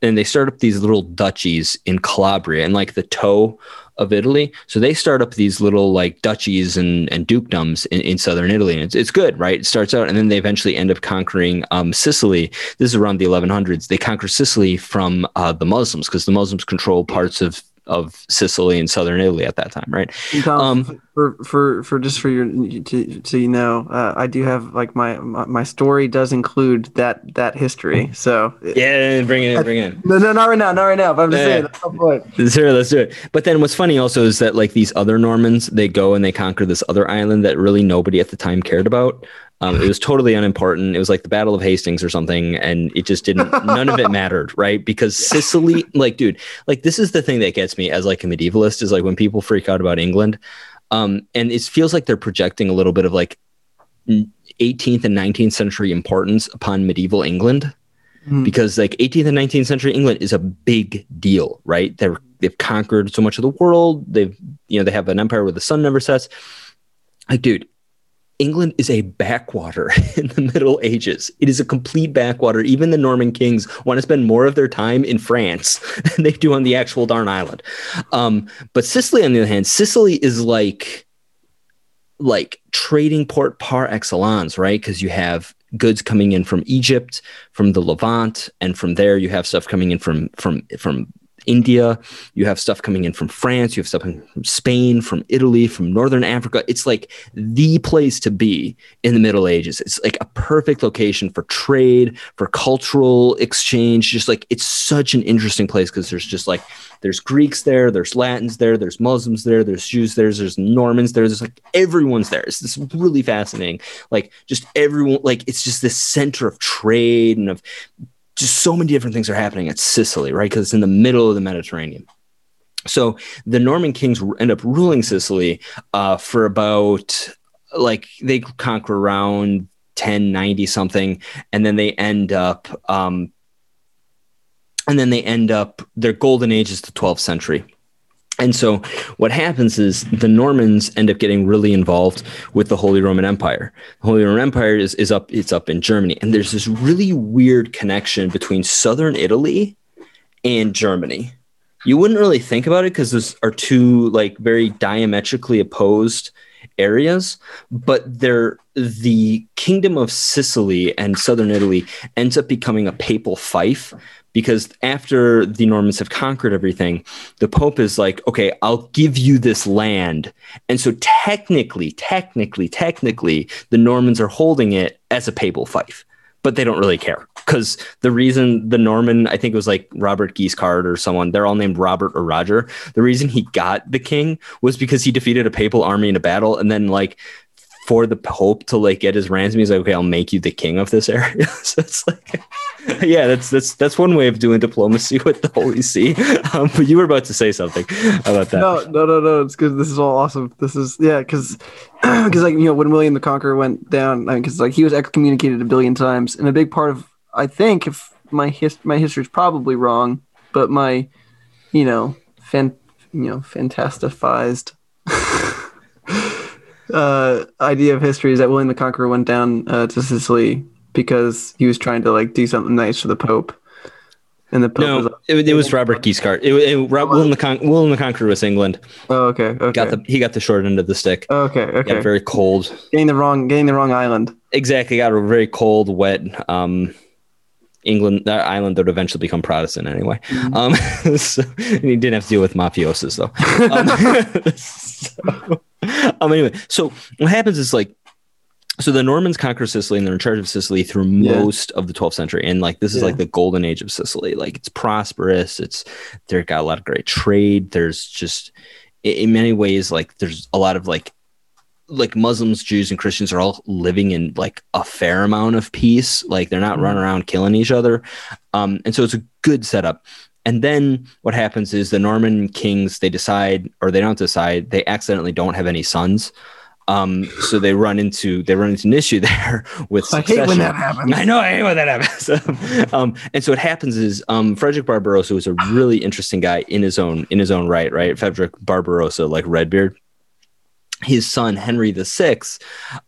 And they start up these little duchies in Calabria and like the toe of Italy. So they start up these little like duchies and, and dukedoms in, in southern Italy. And it's, it's good, right? It starts out and then they eventually end up conquering um, Sicily. This is around the 1100s. They conquer Sicily from uh, the Muslims because the Muslims control parts of, of Sicily and southern Italy at that time, right? Tom, Um, for for for just for your to, so you know, uh, I do have like my, my my story does include that that history. So Yeah, bring it in, bring it in. no, no, not right now, not right now. But I'm just Yeah, saying, yeah. that's the point. Sure, let's do it. But then what's funny also is that like these other Normans, they go and they conquer this other island that really nobody at the time cared about. Um, it was totally unimportant. It was like the Battle of Hastings or something, and it just didn't. None of it mattered, right? Because Sicily, like, dude, like this is the thing that gets me as like a medievalist is like when people freak out about England, um, and it feels like they're projecting a little bit of like 18th and 19th century importance upon medieval England Mm. because like 18th and 19th century England is a big deal, right? They're they've conquered so much of the world. They've you know they have an empire where the sun never sets. Like, dude, England is a backwater in the Middle Ages. It is a complete backwater. Even the Norman kings want to spend more of their time in France than they do on the actual darn island. Um, but Sicily, on the other hand, Sicily is like like trading port par excellence, right? Because you have goods coming in from Egypt, from the Levant, and from there you have stuff coming in from from from India, you have stuff coming in from France, you have stuff from Spain, from Italy, from Northern Africa. It's like the place to be in the Middle Ages. It's like a perfect location for trade, for cultural exchange. Just like it's such an interesting place because there's just like there's Greeks there, there's Latins there, there's Muslims there, there's Jews there, there's Normans there, there's like everyone's there. It's this really fascinating. Like just everyone, like it's just this center of trade and of just so many different things are happening at Sicily, right? Because it's in the middle of the Mediterranean. So the Norman kings end up ruling Sicily uh, for about like they conquer around 1090 something, and then they end up um, and then they end up their golden age is the 12th century and so what happens is the Normans end up getting really involved with the Holy Roman Empire. The Holy Roman Empire is, is up it's up in Germany. And there's this really weird connection between southern Italy and Germany. You wouldn't really think about it because those are two like very diametrically opposed areas, but they're the kingdom of Sicily and southern Italy ends up becoming a papal fief because after the Normans have conquered everything, the Pope is like, okay, I'll give you this land. And so technically, technically, technically, the Normans are holding it as a papal fief, but they don't really care because the reason the Norman, I think it was like Robert Guiscard or someone, they're all named Robert or Roger. The reason he got the king was because he defeated a papal army in a battle and then like for the Pope to like get his ransom, he's like, okay, I'll make you the king of this area. so it's like, yeah, that's that's that's one way of doing diplomacy with the Holy See. Um, but you were about to say something about that. No, no, no, no. It's good. This is all awesome. This is yeah, because because like you know when William the Conqueror went down, because like he was excommunicated a billion times, and a big part of I think if my his my history is probably wrong, but my you know fan you know fantastifized uh, idea of history is that William the Conqueror went down uh, to Sicily because he was trying to like do something nice for the Pope. And the Pope no, was like, it, it was Robert Guiscard. It, it, Rob, William, the Con- William the Conqueror was England. oh, okay, okay, Got the he got the short end of the stick. okay, okay. Got very cold. getting the wrong, getting the wrong island. Exactly, got a very cold, wet um, England that island that would eventually become Protestant anyway. Mm-hmm. Um, so, and he didn't have to deal with mafiosos though. Um, so, um, anyway, so what happens is like, so the Normans conquer Sicily and they're in charge of Sicily through Yeah. most of the 12th century, and like this is Yeah. like the golden age of Sicily. Like it's prosperous. It's they've got a lot of great trade. There's just in many ways like there's a lot of like like Muslims, Jews, and Christians are all living in like a fair amount of peace. Like they're not Mhm. running around killing each other. Um, and so it's a good setup. And then what happens is the Norman kings, they decide, or they don't decide, they accidentally don't have any sons. Um, so they run into they run into an issue there with succession. I hate when that happens. I know, I hate when that happens. um, and so what happens is um, Frederick Barbarossa was a really interesting guy in his own in his own right, right? Frederick Barbarossa, like Redbeard. His son Henry the Sixth,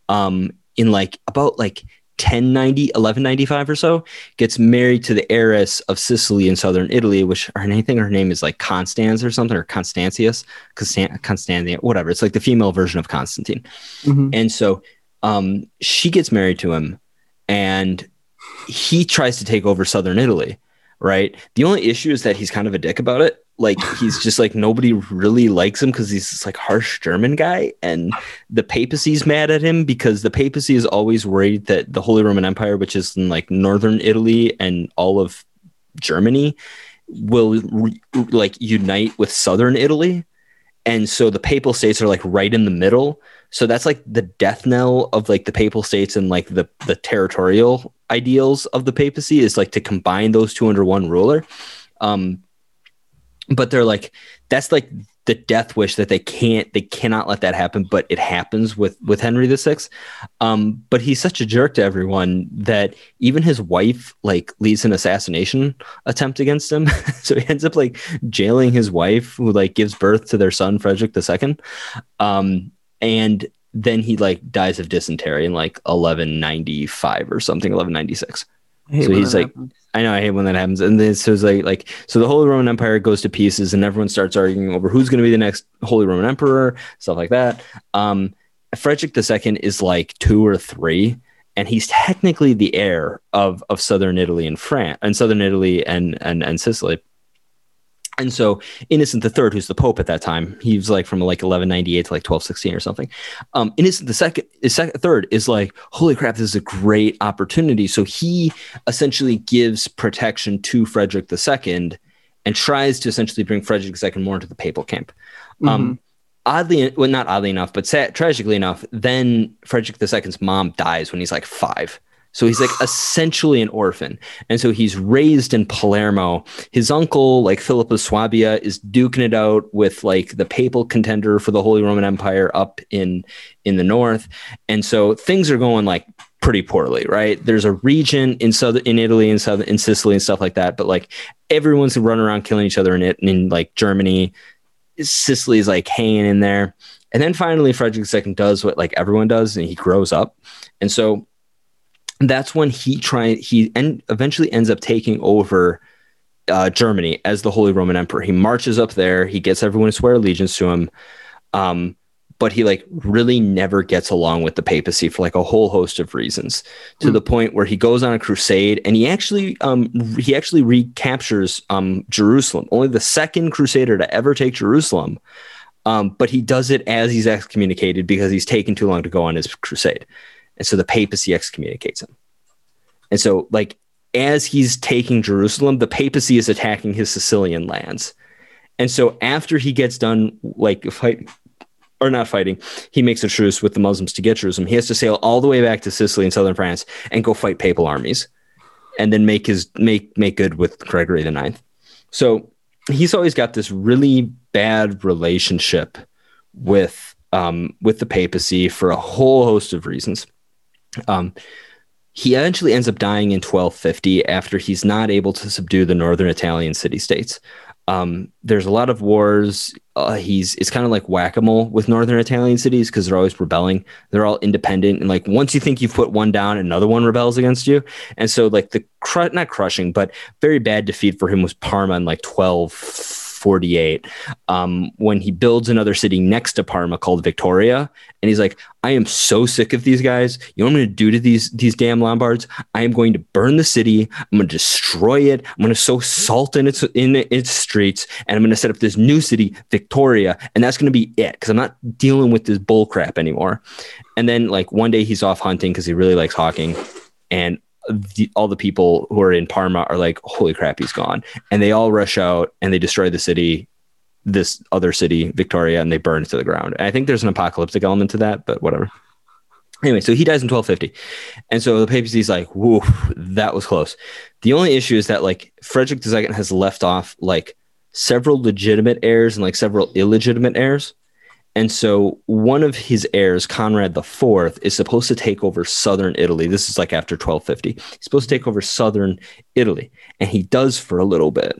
um, in like about like 1090, 1195 or so, gets married to the heiress of Sicily in southern Italy, which or anything her name is like Constance or something, or Constantius, Constan- Constantia, whatever. It's like the female version of Constantine. Mhm. And so um, she gets married to him, and he tries to take over southern Italy. Right. The only issue is that he's kind of a dick about it. Like he's just like nobody really likes him because he's this like harsh German guy, and the papacy's mad at him because the papacy is always worried that the Holy Roman Empire, which is in like northern Italy and all of Germany, will re- like unite with southern Italy, and so the papal states are like right in the middle. So that's like the death knell of like the papal states and like the the territorial ideals of the papacy is like to combine those two under one ruler. Um, but they're like that's like the death wish that they can't they cannot let that happen but it happens with with henry the sixth. Um but he's such a jerk to everyone that even his wife like leads an assassination attempt against him. So he ends up like jailing his wife who like gives birth to their son frederick the second. Um and then he like dies of dysentery in like 1195 or something 1196 So he's like- happens. I know I hate when that happens. And then so it's like like so the Holy Roman Empire goes to pieces and everyone starts arguing over who's going to be the next Holy Roman Emperor, stuff like that. Um Frederick II is like 2 or 3 and he's technically the heir of of southern Italy and France and southern Italy and and and Sicily. And so Innocent III, who's the Pope at that time, he was like from like 1198 to like 1216 or something. Um, Innocent the second, is second, third is like, holy crap, this is a great opportunity. So he essentially gives protection to Frederick II and tries to essentially bring Frederick II more into the papal camp. Um, oddly, well, not oddly enough, but sad, tragically enough, then Frederick II's mom dies when he's like five. So he's like essentially an orphan. And so he's raised in Palermo. His uncle, like Philip of Swabia, is duking it out with like the papal contender for the Holy Roman Empire up in in the north. And so things are going like pretty poorly, right? There's a region in southern in Italy and southern in Sicily and stuff like that, but like everyone's running around killing each other in it in like Germany. Sicily's like hanging in there. And then finally Frederick II does what like everyone does and he grows up. And so that's when he tried he and eventually ends up taking over uh, Germany as the Holy Roman Emperor. He marches up there, he gets everyone to swear allegiance to him. Um, but he like really never gets along with the papacy for like a whole host of reasons to Hmm. the point where he goes on a crusade and he actually um he actually recaptures um Jerusalem only the second crusader to ever take Jerusalem um but he does it as he's excommunicated because he's taken too long to go on his crusade and so the papacy excommunicates him and so like as he's taking Jerusalem the papacy is attacking his Sicilian lands and so after he gets done like fight or not fighting, he makes a truce with the Muslims to get Jerusalem. He has to sail all the way back to Sicily and southern France and go fight papal armies, and then make his make make good with Gregory the Ninth. So he's always got this really bad relationship with um, with the papacy for a whole host of reasons. Um, he eventually ends up dying in 1250 after he's not able to subdue the northern Italian city states. Um, there's a lot of wars. Uh, he's it's kind of like whack a mole with northern Italian cities because they're always rebelling. They're all independent, and like once you think you've put one down, another one rebels against you. And so like the not crushing, but very bad defeat for him was Parma in like 1248 um, when he builds another city next to Parma called Victoria, and he's like, I am so sick of these guys. You know what I'm going to do to these these damn Lombards? I am going to burn the city. I'm going to destroy it. I'm going to sow salt in its in its streets, and I'm going to set up this new city, Victoria, and that's going to be it because I'm not dealing with this bull crap anymore. And then like one day he's off hunting because he really likes hawking, and the, all the people who are in Parma are like, "Holy crap, he's gone!" And they all rush out and they destroy the city this other city, Victoria, and they burn it to the ground. And I think there's an apocalyptic element to that, but whatever. Anyway, so he dies in 1250. And so the papacy's like, whoa, that was close. The only issue is that like Frederick II has left off like several legitimate heirs and like several illegitimate heirs. And so one of his heirs, Conrad IV, is supposed to take over southern Italy. This is like after 1250. He's supposed to take over southern Italy, and he does for a little bit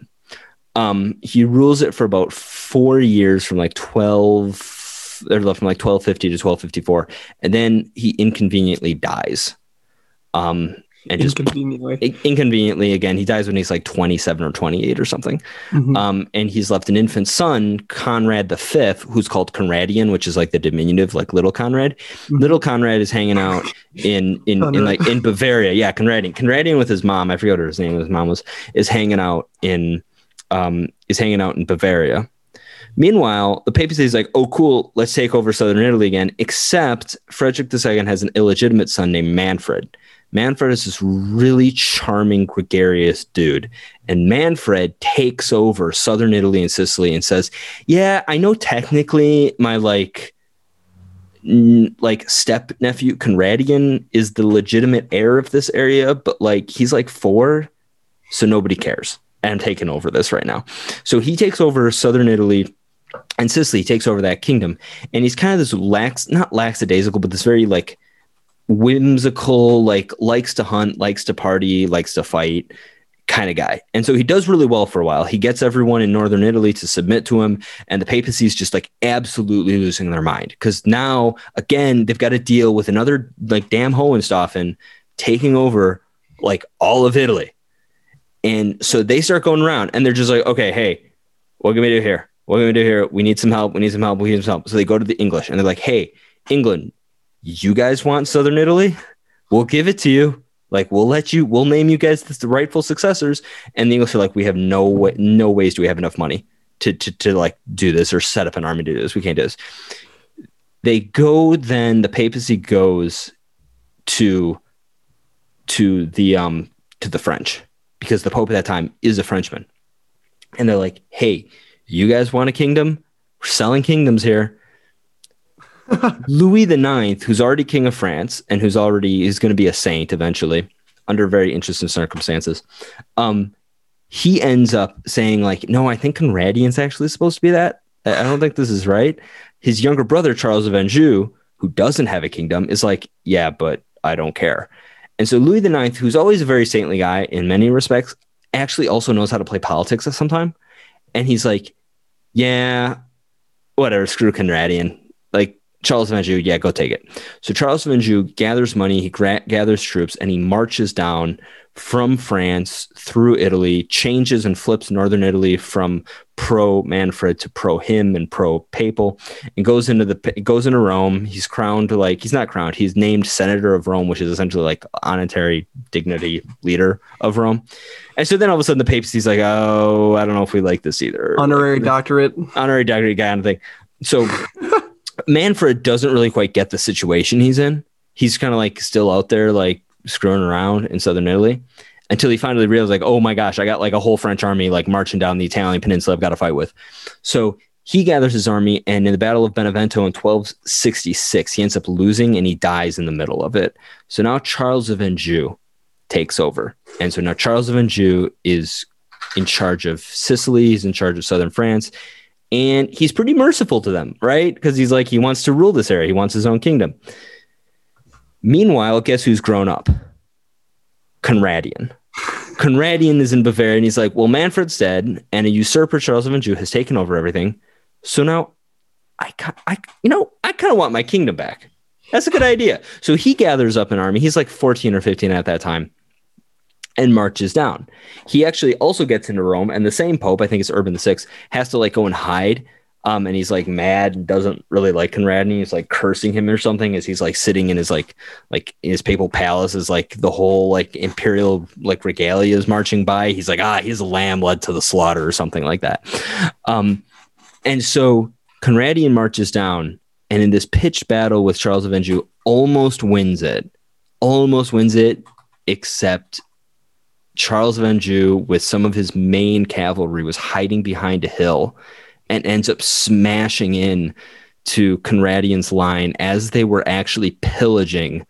um he rules it for about four years from like 12 or from like 1250 to 1254 and then he inconveniently dies um and just Inconveniently. inconveniently again he dies when he's like 27 or 28 or something Mhm. um and he's left an infant son conrad the fifth who's called conradin which is like the diminutive like little conrad Mhm. little conrad is hanging out in in, in like in bavaria yeah conradin conradin with his mom i forget what his name his mom was is hanging out in um is hanging out in bavaria Meanwhile, the papacy is like, oh, cool, let's take over southern Italy again. Except Frederick II has an illegitimate son named Manfred. Manfred is this really charming, gregarious dude. And Manfred takes over southern Italy and Sicily and says, yeah, I know technically my like, n- like step nephew Conradin is the legitimate heir of this area, but like he's like four, so nobody cares. And I'm taking over this right now. So he takes over southern Italy and Sicily takes over that kingdom. And he's kind of this lax, not lackadaisical, but this very like whimsical, like likes to hunt, likes to party, likes to fight kind of guy. And so he does really well for a while. He gets everyone in northern Italy to submit to him, and the papacy is just like absolutely losing their mind because now again they've got to deal with another like damn Hohenstaufen taking over like all of Italy. And so they start going around and they're just like, okay, hey, what can we do here? What can we do here? We need some help. We need some help. We need some help. So they go to the English and they're like, hey, England, you guys want southern Italy? We'll give it to you. Like we'll let you, we'll name you guys the rightful successors. And the English are like, we have no way, no ways do we have enough money to, to, to like do this or set up an army to do this. We can't do this. They go then the papacy goes to to the um to the French because the Pope at that time is a Frenchman. And they're like, hey, you guys want a kingdom? We're selling kingdoms here. Louis the Ninth, who's already king of France and who's already is going to be a saint eventually, under very interesting circumstances, um, he ends up saying like, "No, I think Conradin's actually supposed to be that. I I don't think this is right." His younger brother Charles of Anjou, who doesn't have a kingdom, is like, "Yeah, but I don't care." And so Louis the Ninth, who's always a very saintly guy in many respects, actually also knows how to play politics at some time. And he's like, yeah, whatever, screw Conradin. Charles of Anjou, yeah, go take it. So Charles of Anjou gathers money, he gra- gathers troops, and he marches down from France through Italy, changes and flips northern Italy from pro Manfred to pro him and pro papal, and goes into the goes into Rome. He's crowned like he's not crowned. He's named senator of Rome, which is essentially like honorary dignity leader of Rome. And so then all of a sudden the papacy's like, oh, I don't know if we like this either. Honorary Like, doctorate. honorary doctorate guy kind of thing. So Manfred doesn't really quite get the situation he's in. He's kind of like still out there, like screwing around in southern Italy until he finally realized, like, oh my gosh, I got like a whole French army like marching down the Italian peninsula I've got to fight with. So he gathers his army, and in the Battle of Benevento in 1266, he ends up losing and he dies in the middle of it. So now Charles of Anjou takes over. And so now Charles of Anjou is in charge of Sicily, he's in charge of southern France, and he's pretty merciful to them, right? Because he's like, he wants to rule this area, he wants his own kingdom. Meanwhile, guess who's grown up? Conradin. Conradin is in Bavaria, and he's like, well, Manfred's dead, and a usurper, Charles of Anjou, has taken over everything. So now I, I you know, I kind of want my kingdom back. That's a good idea. So he gathers up an army. He's like 14 or 15 at that time and marches down. He actually also gets into Rome, and the same Pope, I think it's Urban VI, has to like go and hide. Um, and he's like mad and doesn't really like Conrad, and he's like cursing him or something as he's like sitting in his like like his papal palace is like the whole like imperial like regalia is marching by. He's like, ah, he's a lamb led to the slaughter or something like that. Um, and so Conradin marches down, and in this pitched battle with Charles of Anjou, almost wins it, almost wins it, except Charles of Anjou, with some of his main cavalry, was hiding behind a hill and ends up smashing in to Conradin's line as they were actually pillaging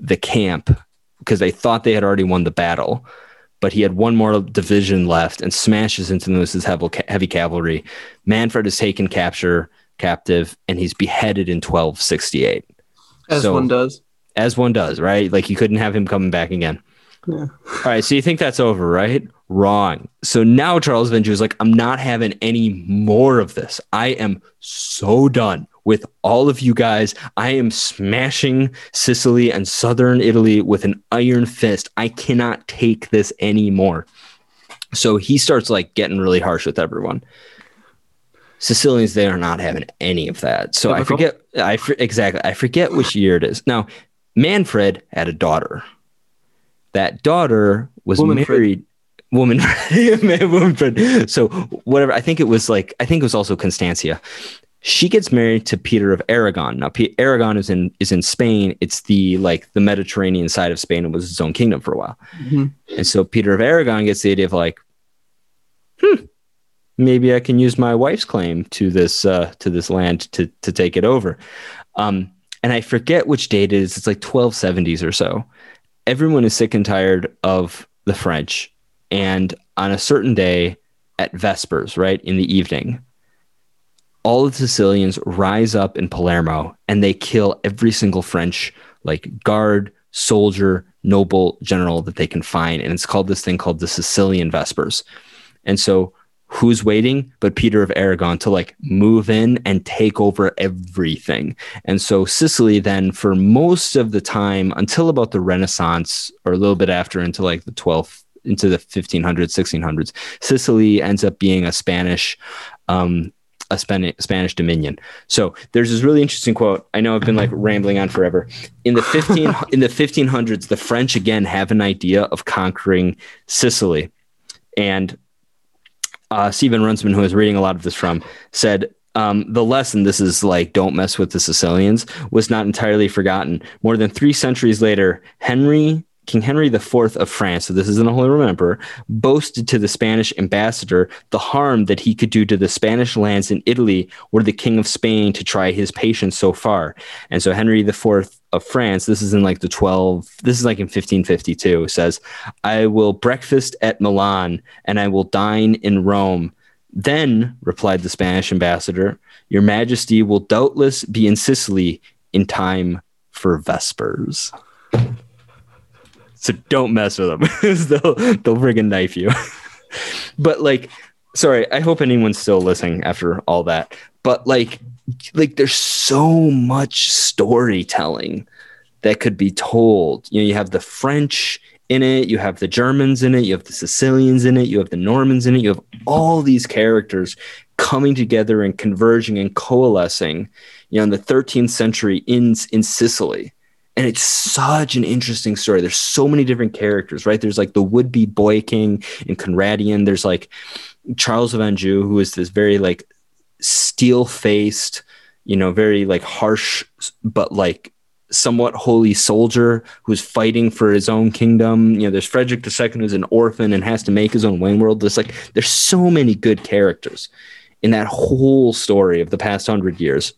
the camp because they thought they had already won the battle. But he had one more division left and smashes into Lewis's heavy, heavy cavalry. Manfred is taken capture captive and he's beheaded in 1268. As So- one does. As one does, right? Like you couldn't have him coming back again. Yeah. All right, so you think that's over, right? Wrong. So now Charles Venture is like, I'm not having any more of this. I am so done with all of you guys. I am smashing Sicily and southern Italy with an iron fist. I cannot take this anymore. So he starts like getting really harsh with everyone. Sicilians, they are not having any of that. So I forget. I for, exactly. I forget which year it is. Now, Manfred had a daughter. That daughter was Womanfred. married. Woman, Womanfred. So whatever. I think it was like. I think it was also Constantia. She gets married to Peter of Aragon. Now, P- Aragon is in is in Spain. It's the like the Mediterranean side of Spain. It was its own kingdom for a while. Mhm. And so Peter of Aragon gets the idea of like, hmm, maybe I can use my wife's claim to this uh, to this land to to take it over. Um, and I forget which date it is. It's like 1270s or so. Everyone is sick and tired of the French. And on a certain day at Vespers, right in the evening, all the Sicilians rise up in Palermo and they kill every single French like guard, soldier, noble, general that they can find. And it's called this thing called the Sicilian Vespers. And so who's waiting but Peter of Aragon to like move in and take over everything. And so Sicily then for most of the time until about the Renaissance or a little bit after into like the 12th into the 1500s 1600s Sicily ends up being a Spanish um a Spanish, dominion. So there's this really interesting quote. I know I've been like rambling on forever. In the 15 in the 1500s, the French again have an idea of conquering Sicily, and uh, Stephen Runciman, who was reading a lot of this from, said um, the lesson, this is like, don't mess with the Sicilians, was not entirely forgotten. More than three centuries later, Henry, King Henry IV of France, so this isn't a Holy Roman Emperor, boasted to the Spanish ambassador the harm that he could do to the Spanish lands in Italy were the King of Spain to try his patience so far. And so Henry IV of France, this is in like the 12, this is like in 1552, says, I will breakfast at Milan and I will dine in Rome. Then, replied the Spanish ambassador, Your Majesty will doubtless be in Sicily in time for Vespers. So don't mess with them. they'll they'll friggin' knife you. but like, sorry, I hope anyone's still listening after all that. But like, like there's so much storytelling that could be told. You know, you have the French in it, you have the Germans in it, you have the Sicilians in it, you have the Normans in it, you have all these characters coming together and converging and coalescing, you know, in the 13th century in in Sicily. And it's such an interesting story. There's so many different characters, right? There's like the would-be boy king in Conradin. There's like Charles of Anjou, who is this very like steel-faced, you know, very like harsh, but like somewhat holy soldier who's fighting for his own kingdom. You know, there's Frederick II who's an orphan and has to make his own Wayne world. There's like there's so many good characters in that whole story of the past hundred years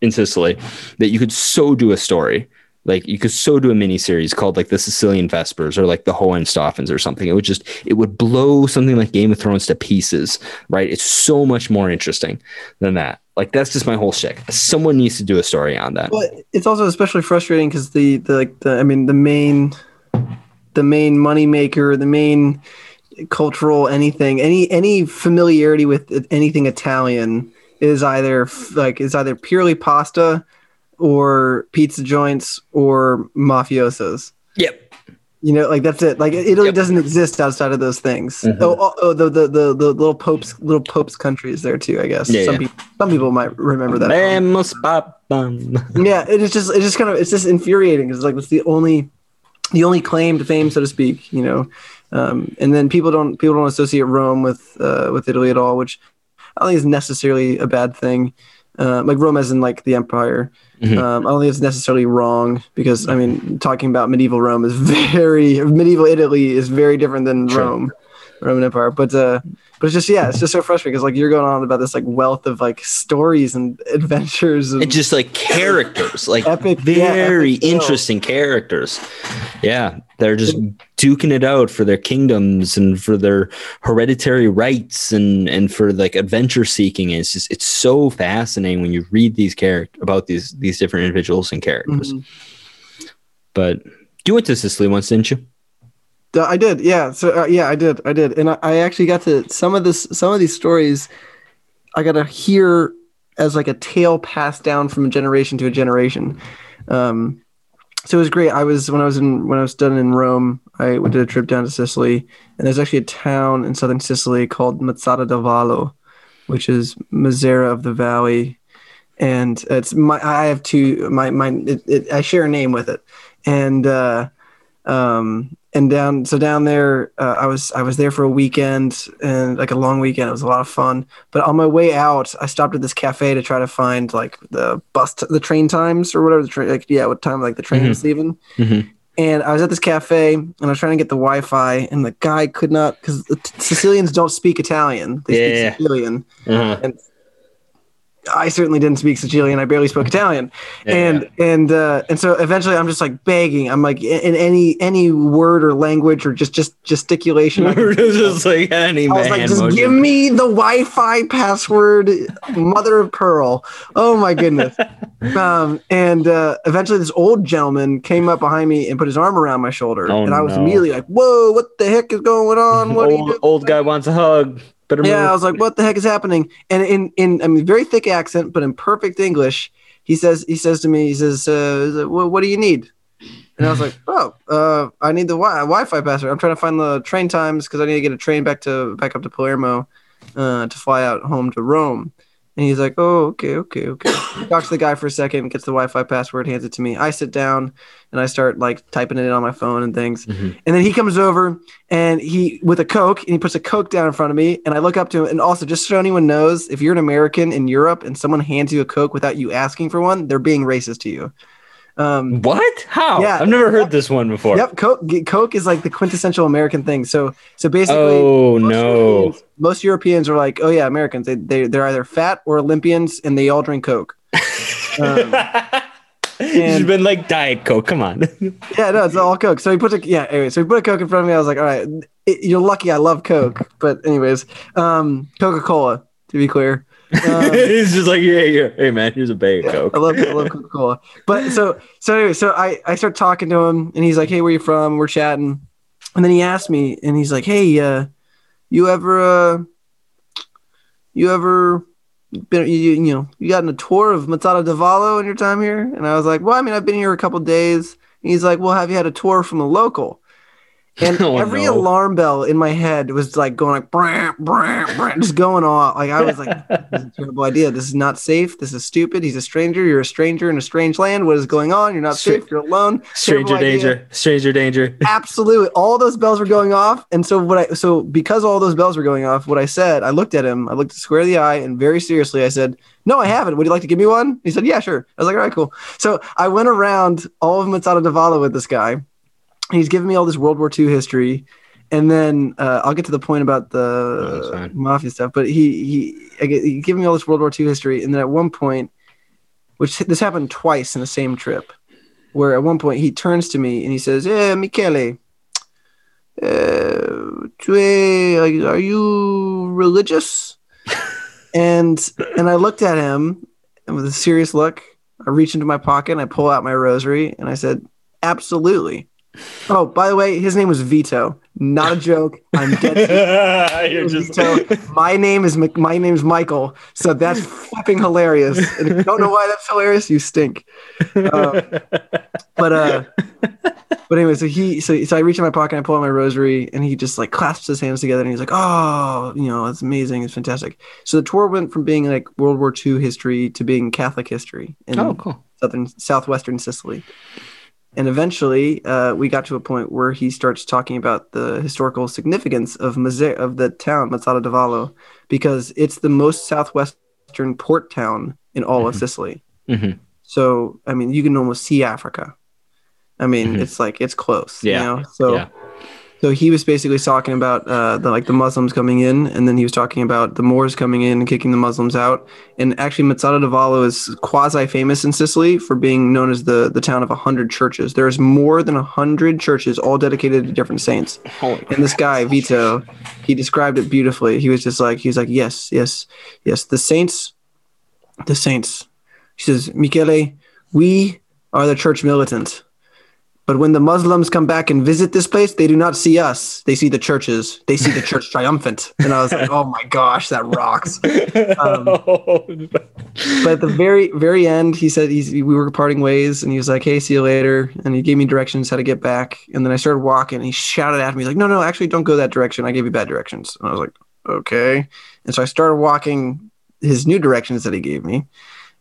in Sicily that you could so do a story. Like you could so do a mini series called like the Sicilian Vespers or like the Hohenstaufens or something. It would just it would blow something like Game of Thrones to pieces, right? It's so much more interesting than that. Like that's just my whole shtick. Someone needs to do a story on that. Well, it's also especially frustrating because the, the like the I mean the main the main money maker, the main cultural anything, any any familiarity with anything Italian is either like is either purely pasta or pizza joints or mafiosos. Yep. You know, like that's it. Like Italy Yep. doesn't exist outside of those things. Mhm. Oh, oh, oh the, the the the little popes little popes countries there too. I guess Yeah, some yeah. people some people might remember that. Vamos, yeah, it is just it's just kind of it's just infuriating. Because it's like it's the only the only claim to fame, so to speak. You know, um, and then people don't people don't associate Rome with uh, with Italy at all, which I don't think is necessarily a bad thing. Uh, like Rome as in like the empire. Mhm. Um, I don't think it's necessarily wrong because I mean talking about medieval Rome is very medieval Italy is very different than Sure. Rome, Roman Empire. But uh, but it's just yeah, it's just so frustrating because like you're going on about this like wealth of like stories and adventures and and just like characters, like Epic- yeah, very epic tale. interesting characters. Yeah, they're just duking it out for their kingdoms and for their hereditary rights and and for like adventure seeking. And it's just it's so fascinating when you read these character about these these different individuals and characters. Mhm. But you went to Sicily once, didn't you? I did, yeah. So uh, yeah, I did, I did, and I, I actually got to some of this, some of these stories. I got to hear as like a tale passed down from a generation to a generation. Um, so it was great. I was when I was in when I was done in Rome. I went did a trip down to Sicily, and there's actually a town in southern Sicily called Mazara del Vallo, which is Mazara of the Valley, and it's my. I have two. My my. It, it, I share a name with it, and. uh um and down so down there uh, i was i was there for a weekend and like a long weekend it was a lot of fun but on my way out i stopped at this cafe to try to find like the bus t- the train times or whatever the train like yeah what time like the train Mhm. was leaving Mhm. and i was at this cafe and i was trying to get the wi-fi and the guy could not because sicilians don't speak italian they Yeah. speak sicilian Uh-huh. I certainly didn't speak Sicilian. I barely spoke Italian, Yeah, and and uh, and so eventually I'm just like begging. I'm like in any any word or language or just just gesticulation. I, just like any I was like, just motion. give me the Wi-Fi password, mother of pearl. Oh my goodness. um, and uh, eventually this old gentleman came up behind me and put his arm around my shoulder, Oh, and I was no. immediately like, "Whoa, what the heck is going on? What old, doing?" old guy wants a hug. Better Yeah. I was like, "What the heck is happening?" And in in I mean, very thick accent, but in perfect English, he says he says to me, he says, uh, "What what do you need?" And I was like, "Oh, uh, I need the wi- Wi-Fi password. I'm trying to find the train times because I need to get a train back to back up to Palermo, uh, to fly out home to Rome." And he's like, "Oh, okay, okay, okay." Talks to the guy for a second, gets the Wi-Fi password, hands it to me. I sit down and I start like typing it in on my phone and things. Mhm. And then he comes over and he with a Coke and he puts a Coke down in front of me. And I look up to him. And also, just so anyone knows, if you're an American in Europe and someone hands you a Coke without you asking for one, they're being racist to you. Um, What? How? Yeah. I've never heard this one before. Yep, Coke. Coke is like the quintessential American thing. So, so basically, Oh most no. Europeans, most Europeans are like, oh yeah, Americans. They they they're either fat or Olympians, and they all drink Coke. Um, It's been like Diet Coke. Come on. yeah, no, it's all Coke. So he put a yeah. Anyway, so he put a Coke in front of me. I was like, all right, it, you're lucky. I love Coke, but anyways, um, Coca Cola. To be clear. Um, it's just like, yeah, yeah. Hey man, here's a bag of I Coke. love I love Coca Cola. But so so anyway, so I I start talking to him and he's like, "Hey, where you from?" We're chatting, and then he asked me and he's like, "Hey, uh, you ever uh, you ever been you, you know you gotten a tour of Mazara del Vallo in your time here?" And I was like, "Well, I mean, I've been here a couple days." And he's like, "Well, have you had a tour from a local?" And Oh, every no. alarm bell in my head was like going like brant, brant, brant, just going off. Like I was like, this is a terrible idea. This is not safe. This is stupid. He's a stranger. You're a stranger in a strange land. What is going on? You're not Stra- safe. You're alone. Stranger Terrible idea. danger. Stranger danger. Absolutely. All those bells were going off. And so what I so because all those bells were going off, what I said, I looked at him, I looked square in the eye, and very seriously I said, No, I haven't. Would you like to give me one? He said, Yeah, sure. I was like, all right, cool. So I went around all of Mazara del Vallo with this guy. He's giving me all this World War II history. And then uh, I'll get to the point about the fine. mafia stuff. But he he get, he gave me all this World War II history, and then at one point, which this happened twice in the same trip, where at one point he turns to me and he says, "Yeah, Michele, uh, are you religious?" and and I looked at him and with a serious look, I reach into my pocket and I pull out my rosary and I said, "Absolutely." Oh, by the way, his name was Vito. Not a joke. I'm dead. You're just Vito. My name is Mc- my name's Michael. So that's flipping hilarious. And if you don't know why that's hilarious, you stink. Um, but uh, but anyway, so he so so I reach in my pocket and I pull out my rosary and he just like clasps his hands together and he's like, oh, you know, it's amazing, it's fantastic. So the tour went from being like World War II history to being Catholic history in Oh, cool. southern southwestern Sicily. And eventually, uh, we got to a point where he starts talking about the historical significance of Mazze- of the town Mazara del Vallo, because it's the most southwestern port town in all of Mhm. Sicily. Mhm. So, I mean, you can almost see Africa. I mean, Mhm. it's like it's close. Yeah. You know? So, Yeah. So he was basically talking about uh, the like the Muslims coming in, and then he was talking about the Moors coming in and kicking the Muslims out. And actually, Mazara del Vallo is quasi famous in Sicily for being known as the the town of a hundred churches. There's more than a hundred churches, all dedicated to different saints. Holy And this guy Vito, he described it beautifully. He was just like, he was like, yes, yes, yes. The saints, the saints. He says, Michele, we are the church militant. But when the Muslims come back and visit this place, they do not see us. They see the churches. They see the church triumphant. And I was like, oh my gosh, that rocks. Um, But at the very, very end, he said he's, we were parting ways, and he was like, "Hey, see you later." And he gave me directions how to get back. And then I started walking. And he shouted at me, like, "No, no, actually, don't go that direction. I gave you bad directions." And I was like, "Okay." And so I started walking his new directions that he gave me,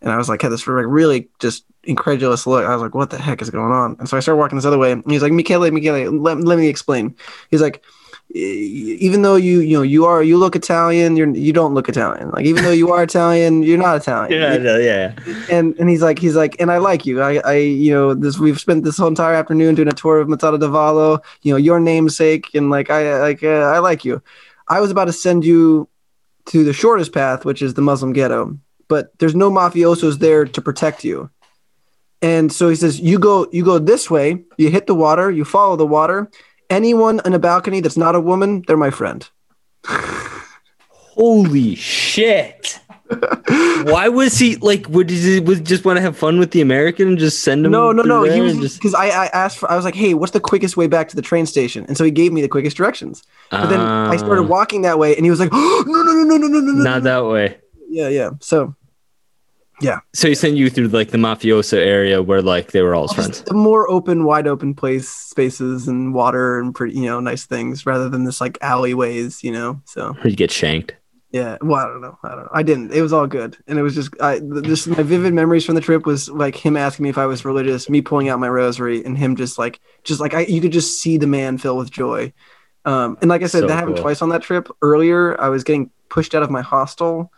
and I was like, had this like really just incredulous look. I was like, "What the heck is going on?" And so I started walking this other way. And he's like, "Michele, Michele, let, let me explain." He's like. "E- Even though you you know you are you look Italian you're you don't look Italian like even though you are Italian you're not Italian yeah, yeah, yeah. and and he's like he's like and I like you I I you know this we've spent this whole entire afternoon doing a tour of Mazara del Vallo you know your namesake and like I like uh, I like you I was about to send you to the shortest path which is the Muslim ghetto but there's no mafiosos there to protect you. And so he says, you go, you go this way, you hit the water, you follow the water. Anyone on a balcony that's not a woman, they're my friend. Holy shit. Why was he like? Would he would just want to have fun with the American and just send him? No, no, no. He was because. I, I asked for. I was like, "Hey, what's the quickest way back to the train station?" And so he gave me the quickest directions. But uh, then I started ah. walking that way, and he was like, oh, "No, no, no, no, no, no, no, not no. that way." Yeah, yeah. So so he sent you through like the mafioso area where like they were all his friends. the more open, wide open place spaces and water and pretty, you know, nice things rather than this like alleyways, you know. So you get shanked. Yeah, well, I don't know. I don't know. I didn't. It was all good, and it was just I. Just my vivid memories from the trip was like him asking me if I was religious, me pulling out my rosary, and him just like, just like I, you could just see the man fill with joy. Um, and like I said, So that happened cool. twice on that trip. Earlier, I was getting pushed out of my hostel.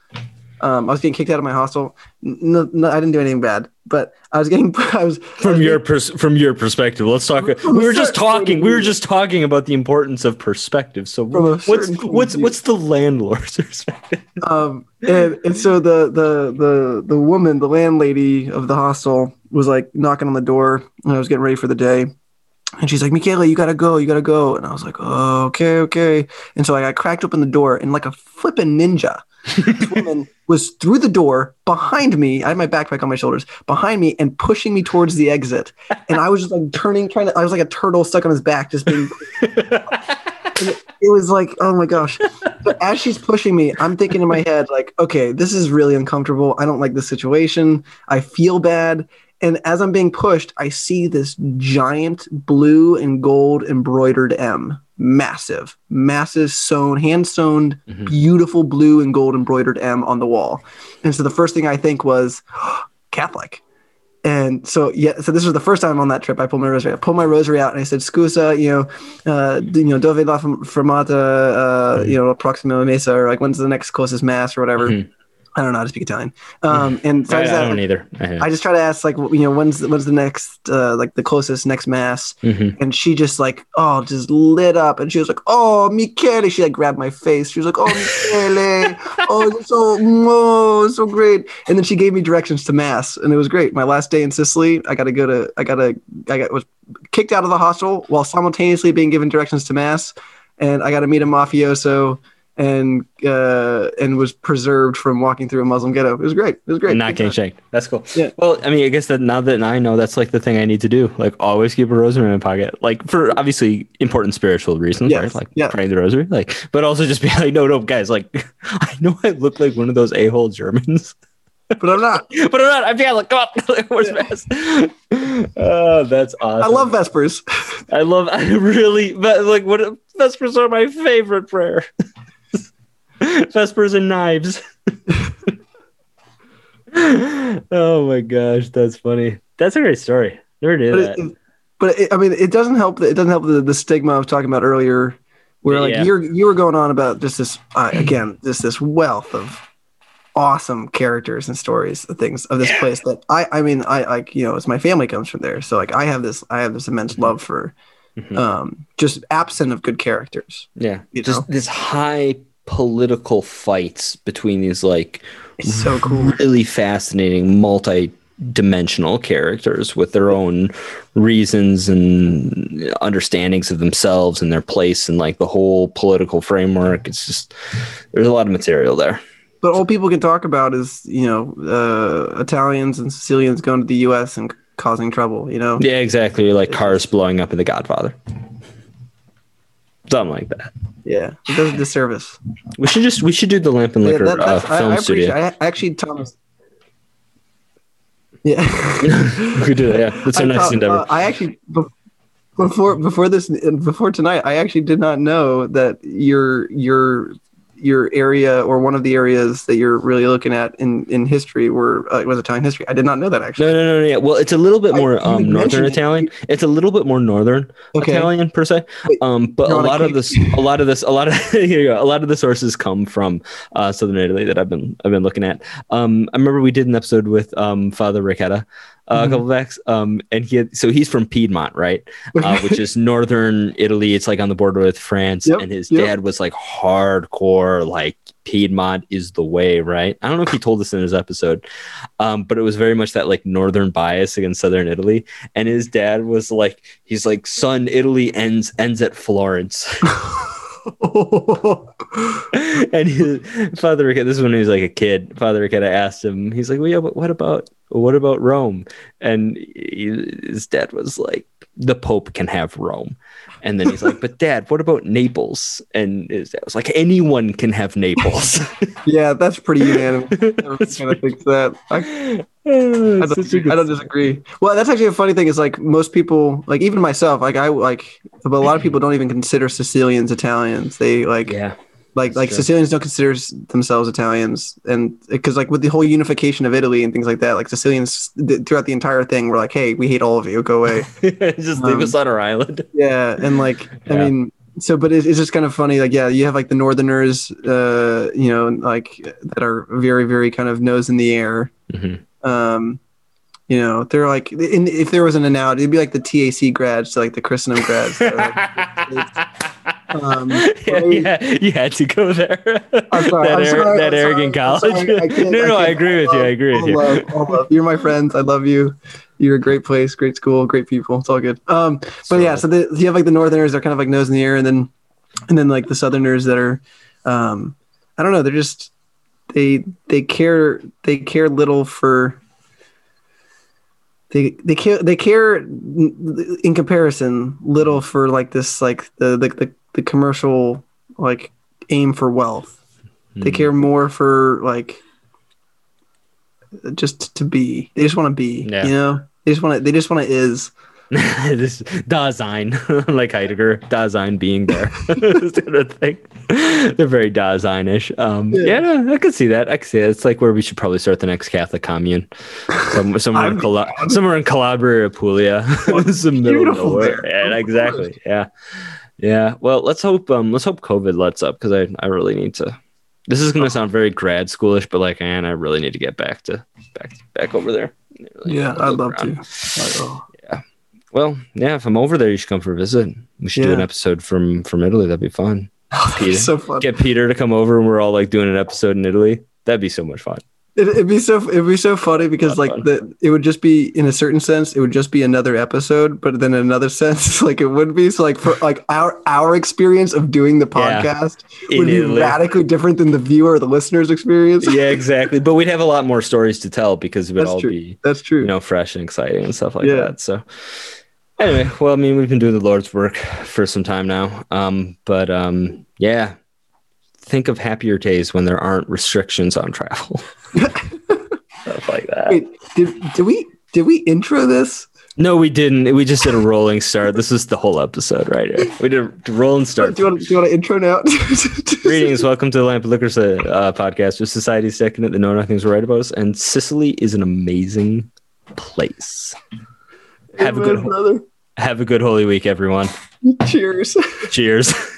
Um, I was getting kicked out of my hostel. No, no, I didn't do anything bad, but I was getting. I was I From was your getting- pers- from your perspective, let's talk. We were just talking. We were just talking about the importance of perspective. So what's certain point of what's what's the landlord's perspective? um and, and so the the the the woman the landlady of the hostel was like knocking on the door and i was getting ready for the day and she's like michaela you gotta go you gotta go and i was like oh, okay okay and so like, i cracked open the door and like a flippin' ninja this woman was through the door behind me i had my backpack on my shoulders behind me and pushing me towards the exit and i was just like turning trying to i was like a turtle stuck on his back just being it was like, oh my gosh. But as she's pushing me, I'm thinking in my head, like, okay, this is really uncomfortable. I don't like this situation. I feel bad. And as I'm being pushed, I see this giant blue and gold embroidered M. Massive, massive sewn, hand sewn, Mhm. beautiful blue and gold embroidered M on the wall. And so the first thing I think was Catholic. And so yeah, so this was the first time on that trip I pulled my rosary. I pulled my rosary out and I said, "Scusa, you know, uh, you know, dove la fermata, uh, you know, proxima mesa, or like when's the next closest mass or whatever." Mhm. I don't know how to speak Italian. Um, and so I, I, just I don't either. I, just try to ask like, you know, when's the, when's the next, uh, like the closest next mass? Mhm. And she just like, oh, just lit up, and she was like, oh, Michele. She like grabbed my face. She was like, oh, Michele, oh, so, oh, so great. And then she gave me directions to mass, and it was great. My last day in Sicily, I got to go to, I got to, I got was kicked out of the hostel while simultaneously being given directions to mass, and I got to meet a mafioso. And uh, and was preserved from walking through a Muslim ghetto. It was great. It was great. and not getting shanked. That's cool. Yeah. Well, I mean, I guess that now that I know, that's like the thing I need to do. Like, always keep a rosary in my pocket. Like for obviously important spiritual reasons, Yes, right? Like yeah. praying the rosary. Like, but also just be like, no, no, guys. Like, I know I look like one of those a hole Germans, But I'm not. but I'm not. I'm Catholic. Come on, where's mass? Oh, that's awesome. I love Vespers. I love. I really. But like, what? Vespers are my favorite prayer. Vespers and knives. oh my gosh, that's funny. That's a great story. Never knew but that. it, but it, I mean, it doesn't help. It doesn't help the, the stigma I was talking about earlier, where like Yeah. you're you were going on about just this uh, again, just this wealth of awesome characters and stories, the things of this place that I I mean I like you know it's my family comes from there, so like I have this I have this immense love for Mhm. um just absent of good characters. yeah, you just know? this high political fights between these like It's so cool. really fascinating multi-dimensional characters with their own reasons and understandings of themselves and their place and like the whole political framework it's just there's a lot of material there But all people can talk about is you know uh, Italians and Sicilians going to the U.S. and causing trouble. You know. yeah exactly like cars blowing up in the godfather something like that Yeah, it does a disservice. we should just we should do the lamp and Yeah, liquor that- uh, I- film I, appreciate- studio I actually, Thomas. Yeah. we could do that yeah that's our I next thought- endeavor uh, I actually before before this before tonight, I actually did not know that your your your area or one of the areas that you're really looking at in in history were uh, was Italian history. I did not know that actually. no, no, no, no. Yeah. Well, it's a little bit more um, northern mentioned it. Italian. It's a little bit more northern Okay. Italian per se. Um, but a you're a lot of this, a lot of this, a lot of here you go. A lot of the sources come from uh, southern Italy that I've been I've been looking at. Um, I remember we did an episode with um, Father Riccetta uh, Mhm. a couple of backs. Um, and he had, so he's from Piedmont, right? Uh, which is northern Italy. It's like on the border with France. Yep, And his yep. dad was like hardcore, like Piedmont is the way, right? I don't know if he told us in his episode, um, but it was very much that like northern bias against southern Italy. And his dad was like, he's like, son, Italy ends ends at Florence. and his Father this is when he was like a kid. Father Ricketta asked him, he's like, well, yeah, but what about what about Rome? And his dad was like, the Pope can have Rome. And then he's like, but Dad, what about Naples? And his dad was like, anyone can have Naples. yeah, that's pretty unanimous. Everyone kind of thinks that. I, I don't, I don't disagree. Well, that's actually a funny thing. Is like most people, like even myself, like I like, but a lot of mm-hmm. people don't even consider Sicilians Italians. They like yeah. Like like true. Sicilians don't consider themselves Italians, and because like with the whole unification of Italy and things like that, like Sicilians th- throughout the entire thing were like, "Hey, we hate all of you, go away." just leave Um, us on our island. yeah, and like I mean, so but it's, it's just kind of funny. Like yeah, you have like the Northerners, uh, you know, like that are very very kind of nose in the air. Mhm. Um, you know, they're like in, if there was an analogy, it'd be like the TAC grads to like the Christendom grads. that are, Um, yeah, yeah, you had to go there. I'm sorry, that I'm sorry, that I'm arrogant sorry, college. sorry, I no, no, I, can't- agree with you. I agree with you. Love, all love. You're my friends. I love you. You're a great place, great school, great people. It's all good. Um, but yeah, so the, you have like the Northerners, they're kind of like nose in the air, and then and then like the Southerners that are, um, I don't know, they're just they they care they care little for. They, they care they care in comparison little for like this like the the, the, the commercial like aim for wealth they Hmm. care more for like just to be they just want to be Yeah. you know they just want to they just want to is this Dasein, like Heidegger, Dasein being there, sort of thing. They're very Daseinish. Um, yeah. Yeah. no, I could see that. I could see that. It's like where we should probably start the next Catholic commune, Some, somewhere in Cala- somewhere in Calabria, Puglia, It's middle of beautiful nowhere. there. Yeah, exactly. Yeah, yeah. Well, let's hope. Um, let's hope COVID lets up because I, I really need to. This is going to sound very grad schoolish, but like, man, I really need to get back to back back over there. Really yeah i'd love around. to oh. Well, yeah, if I'm over there, you should come for a visit. We should do an episode from from Italy. That'd be fun. Peter. so fun Get Peter to come over, and we're all like doing an episode in Italy. That'd be so much fun. it, it'd be so it'd be so funny because like fun. the it would just be in a certain sense it would just be another episode but then in another sense like it wouldn't be so like for like our our experience of doing the podcast In would be Italy. radically different than the viewer or the listener's experience yeah, exactly. But we'd have a lot more stories to tell because it would That's all true. be that's true you know fresh and exciting and stuff like Yeah. that. So anyway, well, I mean, we've been doing the Lord's work for some time now. Um, but um, yeah, think of happier days when there aren't restrictions on travel. stuff like that. wait did, did we did we intro this No, we didn't. We just did a rolling start. This is the whole episode right here. We did a rolling do start. you want do you want to intro now Greetings, welcome to the Lamp of Liquors uh, podcast, where society's second that know nothing's right about us, and Sicily is an amazing place. Have a good brother have a good Holy Week, everyone. cheers Cheers.